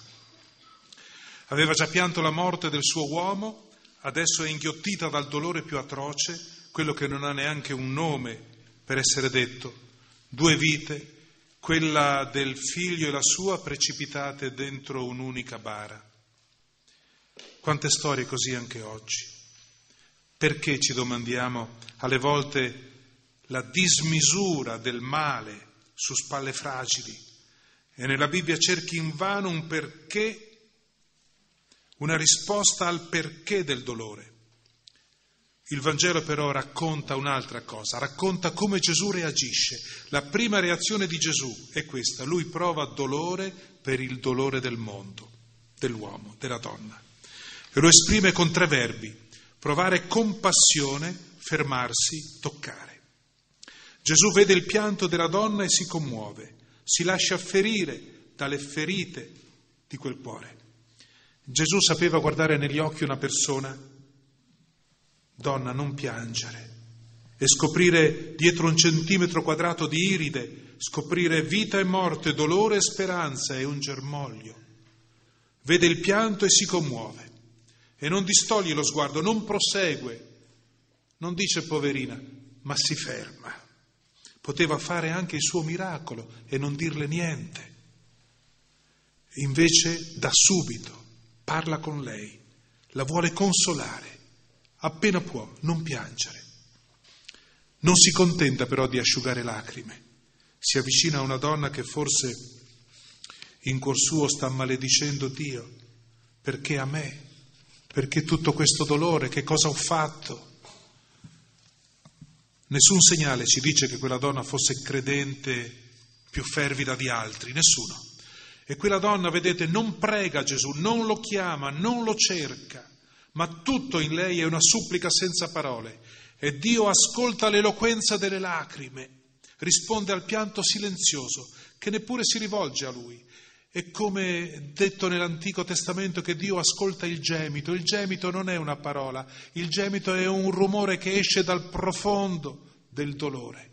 Aveva già pianto la morte del suo uomo, adesso è inghiottita dal dolore più atroce, quello che non ha neanche un nome per essere detto, due vite, quella del figlio e la sua precipitate dentro un'unica bara. Quante storie così anche oggi. Perché ci domandiamo alle volte la dismisura del male su spalle fragili e nella Bibbia cerchi invano un perché una risposta al perché del dolore. Il Vangelo però racconta un'altra cosa, racconta come Gesù reagisce. La prima reazione di Gesù è questa, lui prova dolore per il dolore del mondo, dell'uomo, della donna. E lo esprime con tre verbi, provare compassione, fermarsi, toccare. Gesù vede il pianto della donna e si commuove, si lascia ferire dalle ferite di quel cuore. Gesù sapeva guardare negli occhi una persona, donna, non piangere, e scoprire dietro un centimetro quadrato di iride, scoprire vita e morte, dolore e speranza e un germoglio. Vede il pianto e si commuove e non distoglie lo sguardo, non prosegue, non dice poverina, ma si ferma. Poteva fare anche il suo miracolo e non dirle niente. Invece da subito parla con lei, la vuole consolare, appena può, non piangere. Non si contenta però di asciugare lacrime, si avvicina a una donna che forse in cuor suo sta maledicendo Dio, perché a me, perché tutto questo dolore, che cosa ho fatto? Nessun segnale ci dice che quella donna fosse credente più fervida di altri, nessuno. E quella donna, vedete, non prega Gesù, non lo chiama, non lo cerca, ma tutto in lei è una supplica senza parole. E Dio ascolta l'eloquenza delle lacrime, risponde al pianto silenzioso, che neppure si rivolge a lui. È come detto nell'Antico Testamento che Dio ascolta il gemito. Il gemito non è una parola, il gemito è un rumore che esce dal profondo del dolore.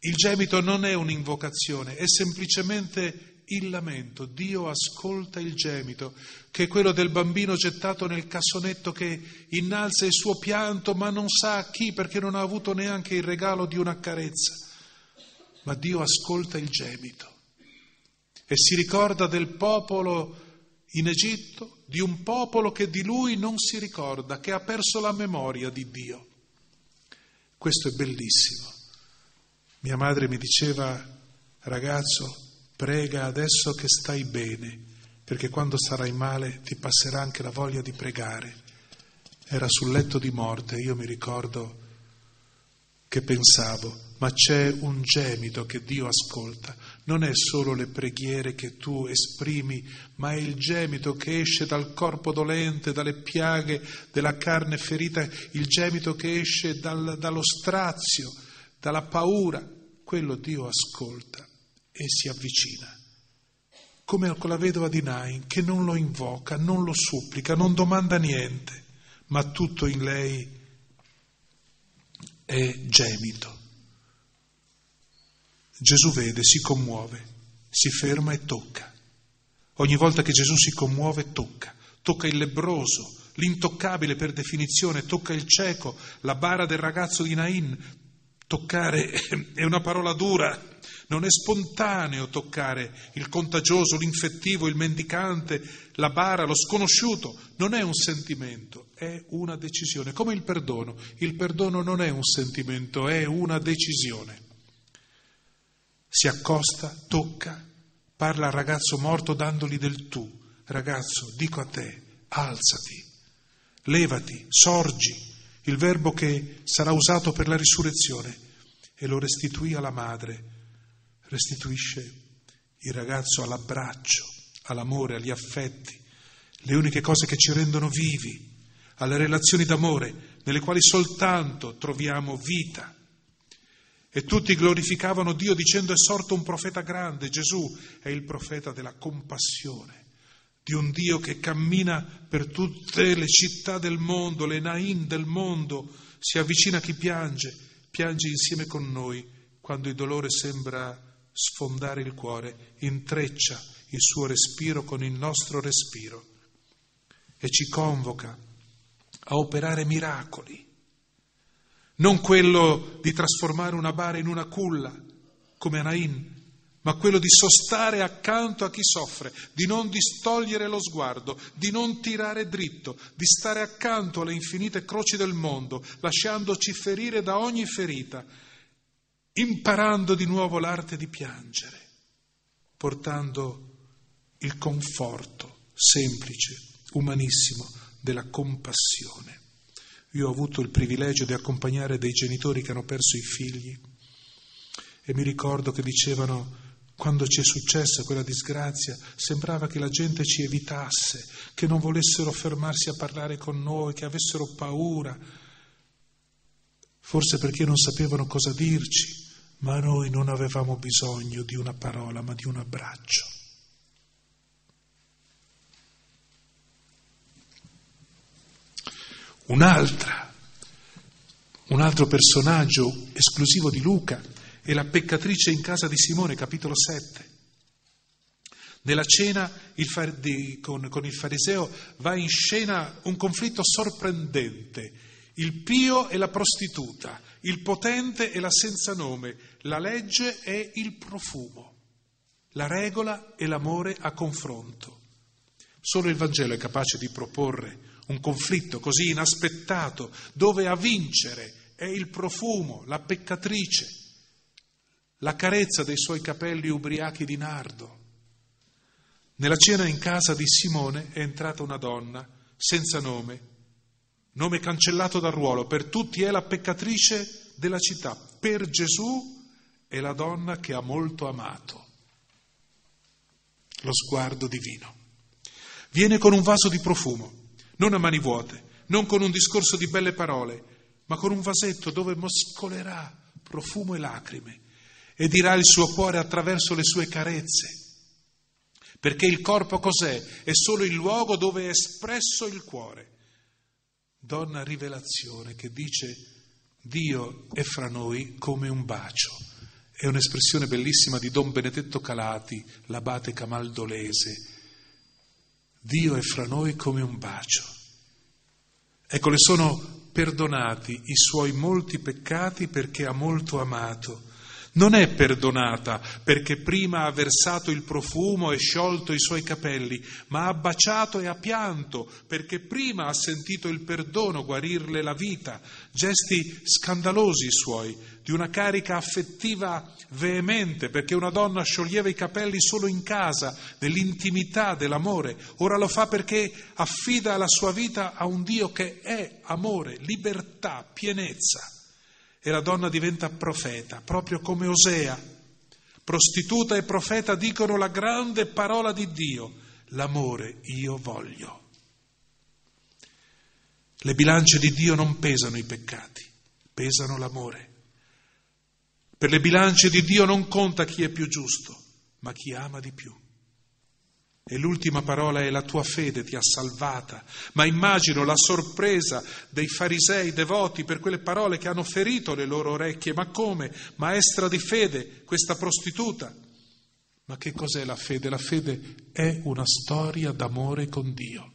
Il gemito non è un'invocazione, è semplicemente il lamento, Dio ascolta il gemito, che è quello del bambino gettato nel cassonetto che innalza il suo pianto ma non sa a chi perché non ha avuto neanche il regalo di una carezza. Ma Dio ascolta il gemito e si ricorda del popolo in Egitto, di un popolo che di lui non si ricorda, che ha perso la memoria di Dio. Questo è bellissimo. Mia madre mi diceva, ragazzo, Prega adesso che stai bene, perché quando sarai male ti passerà anche la voglia di pregare. Era sul letto di morte, io mi ricordo che pensavo, ma c'è un gemito che Dio ascolta. Non è solo le preghiere che tu esprimi, ma è il gemito che esce dal corpo dolente, dalle piaghe della carne ferita, il gemito che esce dal, dallo strazio, dalla paura. Quello Dio ascolta e si avvicina. Come con la vedova di Nain, che non lo invoca, non lo supplica, non domanda niente, ma tutto in lei è gemito. Gesù vede, si commuove, si ferma e tocca. Ogni volta che Gesù si commuove, tocca. Tocca il lebroso, l'intoccabile per definizione, tocca il cieco, la bara del ragazzo di Nain. Toccare è una parola dura, non è spontaneo toccare il contagioso, l'infettivo, il mendicante, la bara, lo sconosciuto. Non è un sentimento, è una decisione. Come il perdono. Il perdono non è un sentimento, è una decisione. Si accosta, tocca, parla al ragazzo morto dandogli del tu. Ragazzo, dico a te, alzati, levati, sorgi, il verbo che sarà usato per la risurrezione, e lo restituì alla madre. Restituisce il ragazzo all'abbraccio, all'amore, agli affetti, le uniche cose che ci rendono vivi, alle relazioni d'amore, nelle quali soltanto troviamo vita. E tutti glorificavano Dio dicendo è sorto un profeta grande, Gesù è il profeta della compassione, di un Dio che cammina per tutte le città del mondo, le Nain del mondo, si avvicina a chi piange, piange insieme con noi, quando il dolore sembra sfondare il cuore, intreccia il suo respiro con il nostro respiro e ci convoca a operare miracoli non quello di trasformare una bara in una culla, come Anain, ma quello di sostare accanto a chi soffre, di non distogliere lo sguardo, di non tirare dritto, di stare accanto alle infinite croci del mondo, lasciandoci ferire da ogni ferita, imparando di nuovo l'arte di piangere, portando il conforto semplice, umanissimo della compassione. Io ho avuto il privilegio di accompagnare dei genitori che hanno perso i figli e mi ricordo che dicevano quando ci è successa quella disgrazia sembrava che la gente ci evitasse, che non volessero fermarsi a parlare con noi, che avessero paura, forse perché non sapevano cosa dirci, ma noi non avevamo bisogno di una parola, ma di un abbraccio. Un'altra, un altro personaggio esclusivo di Luca è la peccatrice in casa di Simone, capitolo 7. Nella cena il far, di, con, con il fariseo va in scena un conflitto sorprendente, il pio e la prostituta, il potente e la senza nome, la legge e il profumo, la regola e l'amore a confronto. Solo il Vangelo è capace di proporre un conflitto così inaspettato, dove a vincere è il profumo, la peccatrice, la carezza dei suoi capelli ubriachi di nardo. Nella cena in casa di Simone è entrata una donna senza nome, nome cancellato dal ruolo, per tutti è la peccatrice della città, per Gesù è la donna che ha molto amato. Lo sguardo divino. Viene con un vaso di profumo non a mani vuote, non con un discorso di belle parole, ma con un vasetto dove moscolerà profumo e lacrime e dirà il suo cuore attraverso le sue carezze. Perché il corpo cos'è? È solo il luogo dove è espresso il cuore. Donna rivelazione che dice Dio è fra noi come un bacio. È un'espressione bellissima di Don Benedetto Calati, l'abate camaldolese Dio è fra noi come un bacio. Ecco, le sono perdonati i suoi molti peccati perché ha molto amato. Non è perdonata perché prima ha versato il profumo e sciolto i suoi capelli, ma ha baciato e ha pianto perché prima ha sentito il perdono guarirle la vita, gesti scandalosi suoi, di una carica affettiva veemente, perché una donna scioglieva i capelli solo in casa, nell'intimità dell'amore, ora lo fa perché affida la sua vita a un Dio che è amore, libertà, pienezza. E la donna diventa profeta, proprio come Osea. Prostituta e profeta dicono la grande parola di Dio, l'amore io voglio. Le bilance di Dio non pesano i peccati, pesano l'amore. Per le bilance di Dio non conta chi è più giusto, ma chi ama di più. E l'ultima parola è la tua fede ti ha salvata, ma immagino la sorpresa dei farisei devoti per quelle parole che hanno ferito le loro orecchie. Ma come? Maestra di fede, questa prostituta. Ma che cos'è la fede? La fede è una storia d'amore con Dio.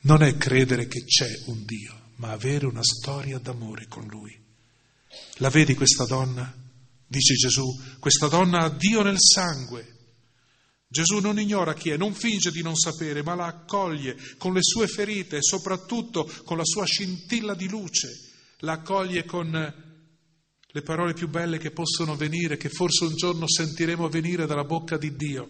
Non è credere che c'è un Dio ma avere una storia d'amore con Lui. La vedi questa donna? Dice Gesù, questa donna ha Dio nel sangue. Gesù non ignora chi è, non finge di non sapere, ma la accoglie con le sue ferite e soprattutto con la sua scintilla di luce, la accoglie con le parole più belle che possono venire, che forse un giorno sentiremo venire dalla bocca di Dio.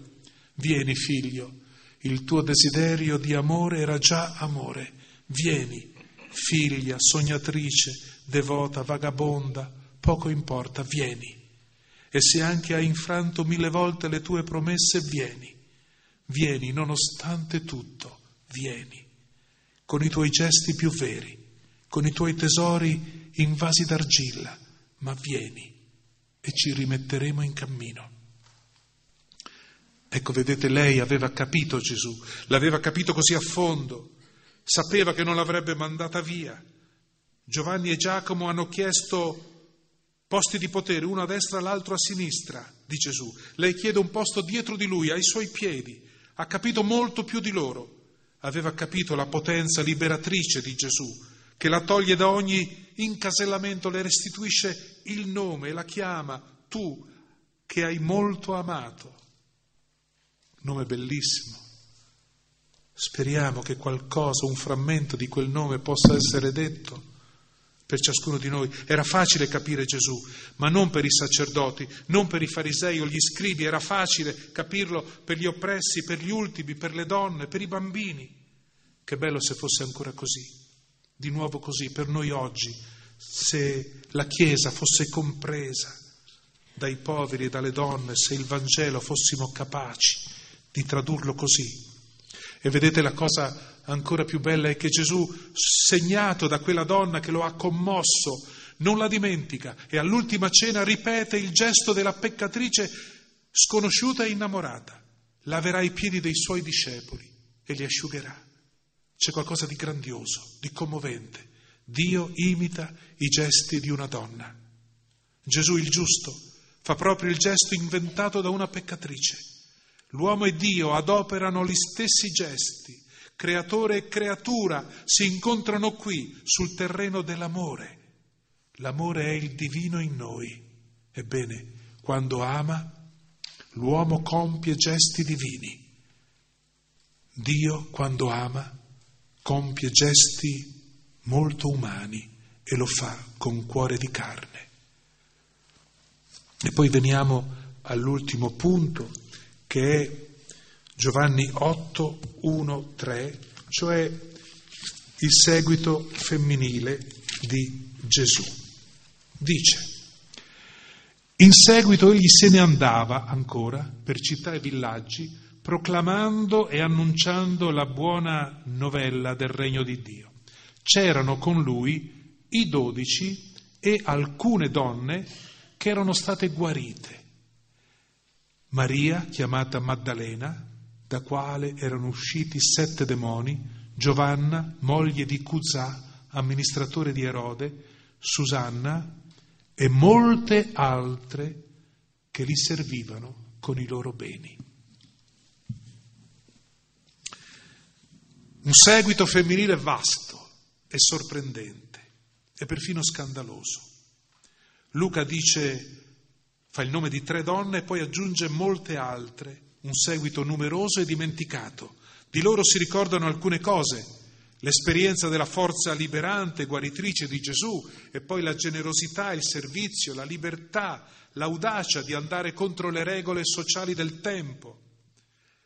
Vieni figlio, il tuo desiderio di amore era già amore. Vieni, figlia, sognatrice, devota, vagabonda, poco importa, vieni. E se anche hai infranto mille volte le tue promesse, vieni. Vieni, nonostante tutto, vieni, con i tuoi gesti più veri, con i tuoi tesori in vasi d'argilla, ma vieni e ci rimetteremo in cammino. Ecco, vedete, lei aveva capito Gesù, l'aveva capito così a fondo, sapeva che non l'avrebbe mandata via. Giovanni e Giacomo hanno chiesto posti di potere, uno a destra, l'altro a sinistra di Gesù. Lei chiede un posto dietro di lui, ai suoi piedi. Ha capito molto più di loro. Aveva capito la potenza liberatrice di Gesù, che la toglie da ogni incasellamento, le restituisce il nome, la chiama tu che hai molto amato. Nome bellissimo. Speriamo che qualcosa, un frammento di quel nome possa essere detto per ciascuno di noi. Era facile capire Gesù, ma non per i sacerdoti, non per i farisei o gli scribi, era facile capirlo per gli oppressi, per gli ultimi, per le donne, per i bambini. Che bello se fosse ancora così, di nuovo così, per noi oggi, se la Chiesa fosse compresa dai poveri e dalle donne, se il Vangelo fossimo capaci di tradurlo così. E vedete la cosa ancora più bella è che Gesù, segnato da quella donna che lo ha commosso, non la dimentica e all'ultima cena ripete il gesto della peccatrice sconosciuta e innamorata. Laverà i piedi dei suoi discepoli e li asciugherà. C'è qualcosa di grandioso, di commovente. Dio imita i gesti di una donna. Gesù il giusto fa proprio il gesto inventato da una peccatrice. L'uomo e Dio adoperano gli stessi gesti creatore e creatura si incontrano qui sul terreno dell'amore. L'amore è il divino in noi. Ebbene, quando ama, l'uomo compie gesti divini. Dio, quando ama, compie gesti molto umani e lo fa con cuore di carne. E poi veniamo all'ultimo punto, che è Giovanni 8, 1, 3, cioè il seguito femminile di Gesù. Dice, in seguito egli se ne andava ancora per città e villaggi, proclamando e annunciando la buona novella del regno di Dio. C'erano con lui i dodici e alcune donne che erano state guarite. Maria, chiamata Maddalena, da quale erano usciti sette demoni, Giovanna, moglie di Cuzà, amministratore di Erode, Susanna e molte altre che li servivano con i loro beni. Un seguito femminile vasto e sorprendente e perfino scandaloso. Luca dice, fa il nome di tre donne e poi aggiunge molte altre un seguito numeroso e dimenticato. Di loro si ricordano alcune cose, l'esperienza della forza liberante, guaritrice di Gesù e poi la generosità, il servizio, la libertà, l'audacia di andare contro le regole sociali del tempo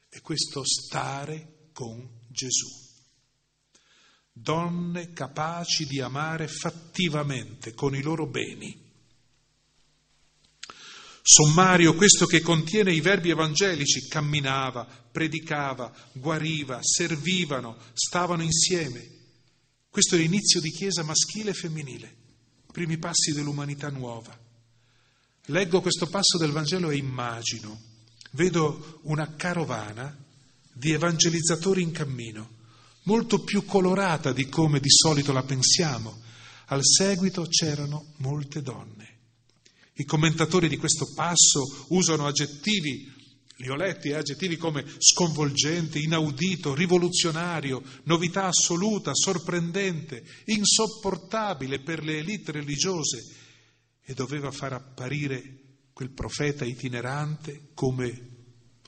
e questo stare con Gesù. Donne capaci di amare fattivamente con i loro beni Sommario questo che contiene i verbi evangelici, camminava, predicava, guariva, servivano, stavano insieme. Questo è l'inizio di chiesa maschile e femminile, primi passi dell'umanità nuova. Leggo questo passo del Vangelo e immagino, vedo una carovana di evangelizzatori in cammino, molto più colorata di come di solito la pensiamo. Al seguito c'erano molte donne. I commentatori di questo passo usano aggettivi, li ho letti, eh, aggettivi come sconvolgente, inaudito, rivoluzionario, novità assoluta, sorprendente, insopportabile per le elite religiose e doveva far apparire quel profeta itinerante come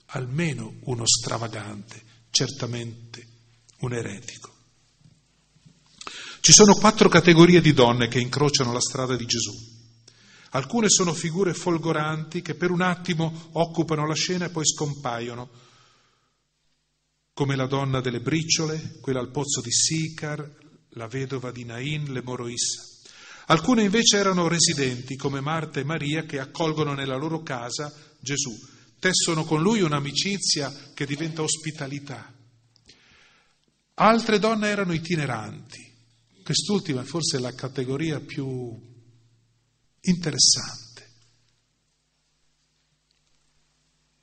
almeno uno stravagante, certamente un eretico. Ci sono quattro categorie di donne che incrociano la strada di Gesù. Alcune sono figure folgoranti che per un attimo occupano la scena e poi scompaiono, come la donna delle briciole, quella al pozzo di Sicar, la vedova di Nain, le Moroissa. Alcune invece erano residenti, come Marta e Maria, che accolgono nella loro casa Gesù, tessono con lui un'amicizia che diventa ospitalità. Altre donne erano itineranti. Quest'ultima è forse la categoria più interessante,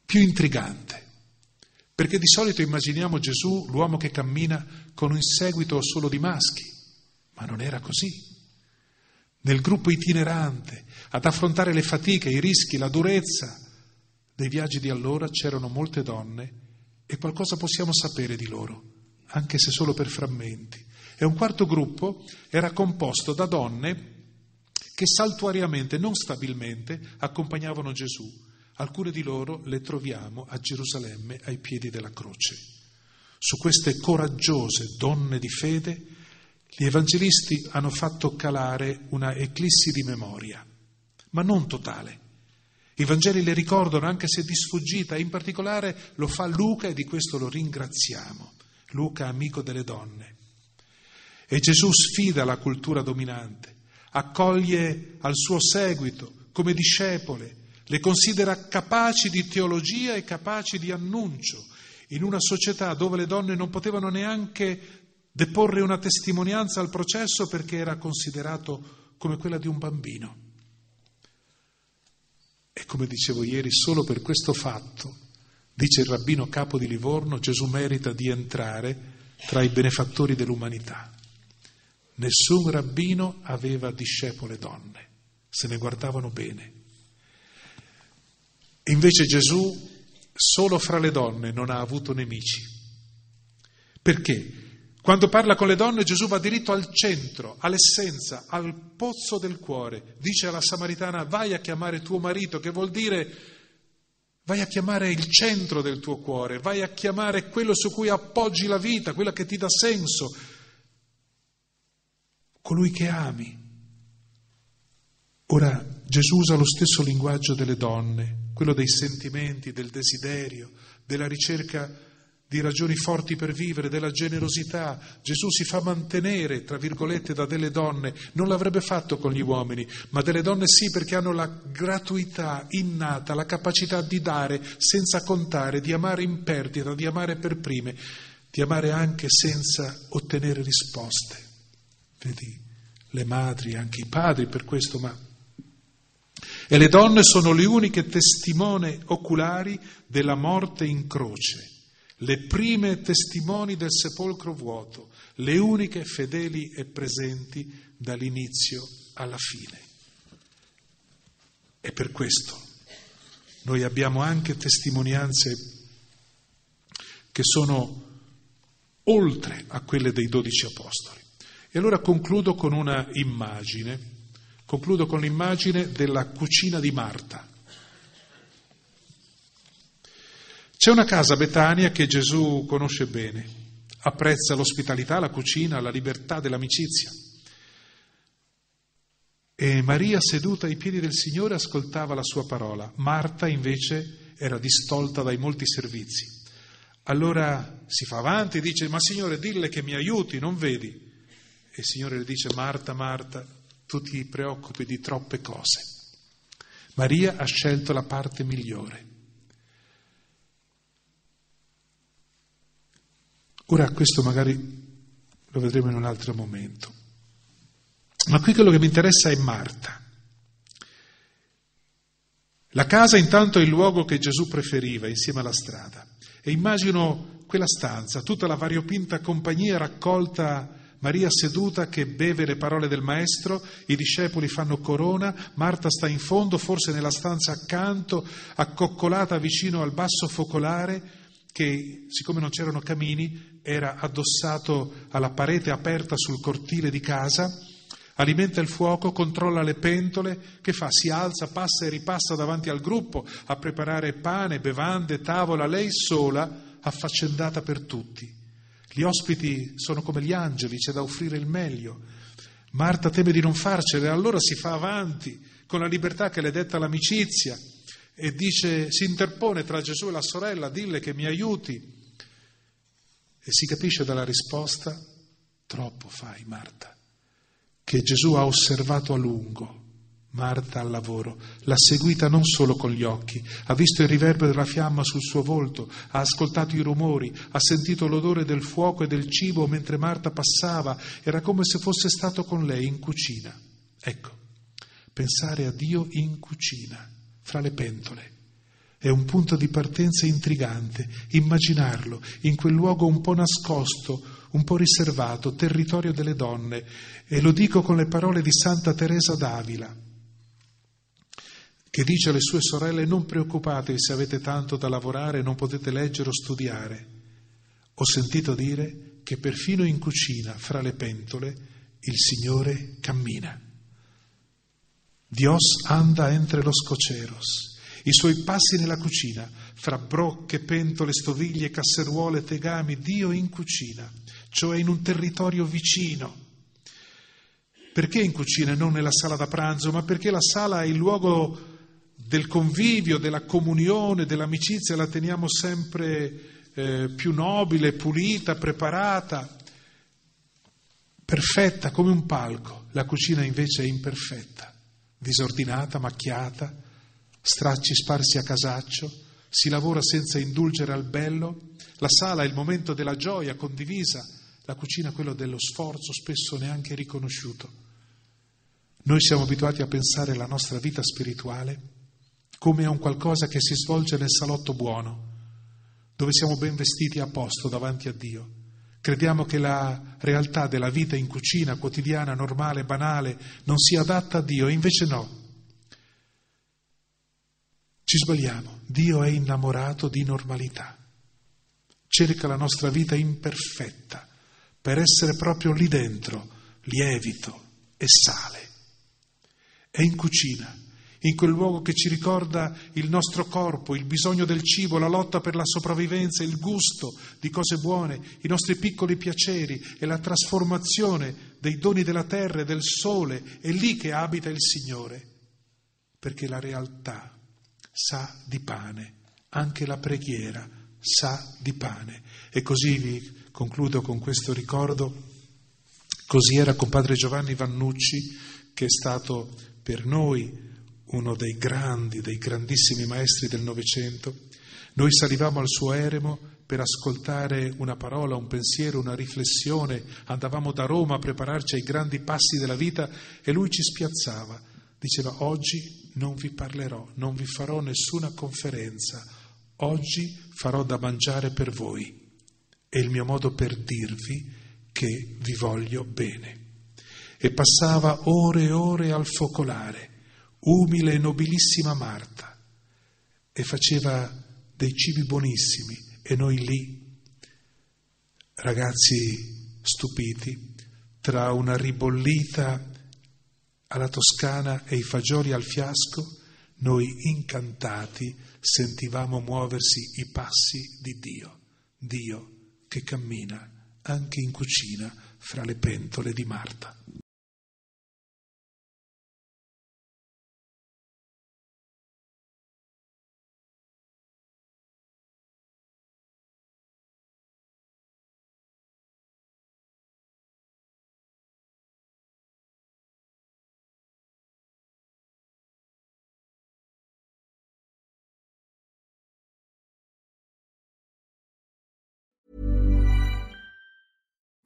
più intrigante, perché di solito immaginiamo Gesù l'uomo che cammina con un seguito solo di maschi, ma non era così. Nel gruppo itinerante, ad affrontare le fatiche, i rischi, la durezza dei viaggi di allora c'erano molte donne e qualcosa possiamo sapere di loro, anche se solo per frammenti. E un quarto gruppo era composto da donne che saltuariamente, non stabilmente, accompagnavano Gesù. Alcune di loro le troviamo a Gerusalemme ai piedi della croce. Su queste coraggiose donne di fede gli evangelisti hanno fatto calare una eclissi di memoria, ma non totale. I Vangeli le ricordano anche se di sfuggita, in particolare lo fa Luca e di questo lo ringraziamo. Luca, amico delle donne. E Gesù sfida la cultura dominante, accoglie al suo seguito come discepole, le considera capaci di teologia e capaci di annuncio, in una società dove le donne non potevano neanche deporre una testimonianza al processo perché era considerato come quella di un bambino. E come dicevo ieri, solo per questo fatto, dice il rabbino capo di Livorno, Gesù merita di entrare tra i benefattori dell'umanità. Nessun rabbino aveva discepole donne, se ne guardavano bene. Invece Gesù solo fra le donne non ha avuto nemici. Perché? Quando parla con le donne Gesù va diritto al centro, all'essenza, al pozzo del cuore. Dice alla Samaritana vai a chiamare tuo marito, che vuol dire vai a chiamare il centro del tuo cuore, vai a chiamare quello su cui appoggi la vita, quella che ti dà senso, colui che ami. Ora Gesù usa lo stesso linguaggio delle donne, quello dei sentimenti, del desiderio, della ricerca di ragioni forti per vivere, della generosità. Gesù si fa mantenere, tra virgolette, da delle donne. Non l'avrebbe fatto con gli uomini, ma delle donne sì perché hanno la gratuità innata, la capacità di dare senza contare, di amare in perdita, di amare per prime, di amare anche senza ottenere risposte. Vedi, le madri, anche i padri per questo, ma... E le donne sono le uniche testimone oculari della morte in croce, le prime testimoni del sepolcro vuoto, le uniche fedeli e presenti dall'inizio alla fine. E per questo noi abbiamo anche testimonianze che sono oltre a quelle dei dodici apostoli. E allora concludo con una immagine, concludo con l'immagine della cucina di Marta. C'è una casa a Betania che Gesù conosce bene, apprezza l'ospitalità, la cucina, la libertà dell'amicizia. E Maria, seduta ai piedi del Signore, ascoltava la sua parola. Marta, invece, era distolta dai molti servizi. Allora si fa avanti e dice, ma Signore, dille che mi aiuti, non vedi? E il Signore le dice, Marta, Marta, tu ti preoccupi di troppe cose. Maria ha scelto la parte migliore. Ora questo magari lo vedremo in un altro momento. Ma qui quello che mi interessa è Marta. La casa intanto è il luogo che Gesù preferiva insieme alla strada. E immagino quella stanza, tutta la variopinta compagnia raccolta Maria seduta che beve le parole del Maestro, i discepoli fanno corona, Marta sta in fondo, forse nella stanza accanto, accoccolata vicino al basso focolare che, siccome non c'erano camini, era addossato alla parete aperta sul cortile di casa, alimenta il fuoco, controlla le pentole, che fa? Si alza, passa e ripassa davanti al gruppo a preparare pane, bevande, tavola, lei sola, affaccendata per tutti. Gli ospiti sono come gli angeli, c'è da offrire il meglio. Marta teme di non farcela, allora si fa avanti con la libertà che le è detta l'amicizia e dice, si interpone tra Gesù e la sorella, dille che mi aiuti. E si capisce dalla risposta, troppo fai Marta, che Gesù ha osservato a lungo Marta al lavoro, l'ha seguita non solo con gli occhi, ha visto il riverbero della fiamma sul suo volto, ha ascoltato i rumori, ha sentito l'odore del fuoco e del cibo mentre Marta passava, era come se fosse stato con lei in cucina. Ecco, pensare a Dio in cucina, fra le pentole. È un punto di partenza intrigante, immaginarlo in quel luogo un po' nascosto, un po' riservato, territorio delle donne, e lo dico con le parole di Santa Teresa d'Avila che dice alle sue sorelle non preoccupatevi se avete tanto da lavorare e non potete leggere o studiare. Ho sentito dire che perfino in cucina, fra le pentole, il Signore cammina. Dios anda entre los coceros. I suoi passi nella cucina, fra brocche, pentole, stoviglie, casseruole, tegami, Dio in cucina, cioè in un territorio vicino. Perché in cucina e non nella sala da pranzo? Ma perché la sala è il luogo del convivio, della comunione, dell'amicizia la teniamo sempre eh, più nobile, pulita, preparata, perfetta come un palco. La cucina invece è imperfetta, disordinata, macchiata, stracci sparsi a casaccio, si lavora senza indulgere al bello, la sala è il momento della gioia condivisa, la cucina quello dello sforzo spesso neanche riconosciuto. Noi siamo abituati a pensare la nostra vita spirituale come a un qualcosa che si svolge nel salotto buono, dove siamo ben vestiti a posto davanti a Dio. Crediamo che la realtà della vita in cucina quotidiana, normale, banale, non sia adatta a Dio, invece no. Ci sbagliamo, Dio è innamorato di normalità, cerca la nostra vita imperfetta per essere proprio lì dentro, lievito e sale. È in cucina in quel luogo che ci ricorda il nostro corpo, il bisogno del cibo, la lotta per la sopravvivenza, il gusto di cose buone, i nostri piccoli piaceri e la trasformazione dei doni della terra e del sole, è lì che abita il Signore, perché la realtà sa di pane, anche la preghiera sa di pane. E così vi concludo con questo ricordo, così era con padre Giovanni Vannucci, che è stato per noi uno dei grandi, dei grandissimi maestri del Novecento, noi salivamo al suo eremo per ascoltare una parola, un pensiero, una riflessione, andavamo da Roma a prepararci ai grandi passi della vita e lui ci spiazzava. Diceva oggi non vi parlerò, non vi farò nessuna conferenza, oggi farò da mangiare per voi. È il mio modo per dirvi che vi voglio bene. E passava ore e ore al focolare umile e nobilissima Marta e faceva dei cibi buonissimi e noi lì, ragazzi stupiti, tra una ribollita alla toscana e i fagioli al fiasco, noi incantati sentivamo muoversi i passi di Dio, Dio che cammina anche in cucina fra le pentole di Marta.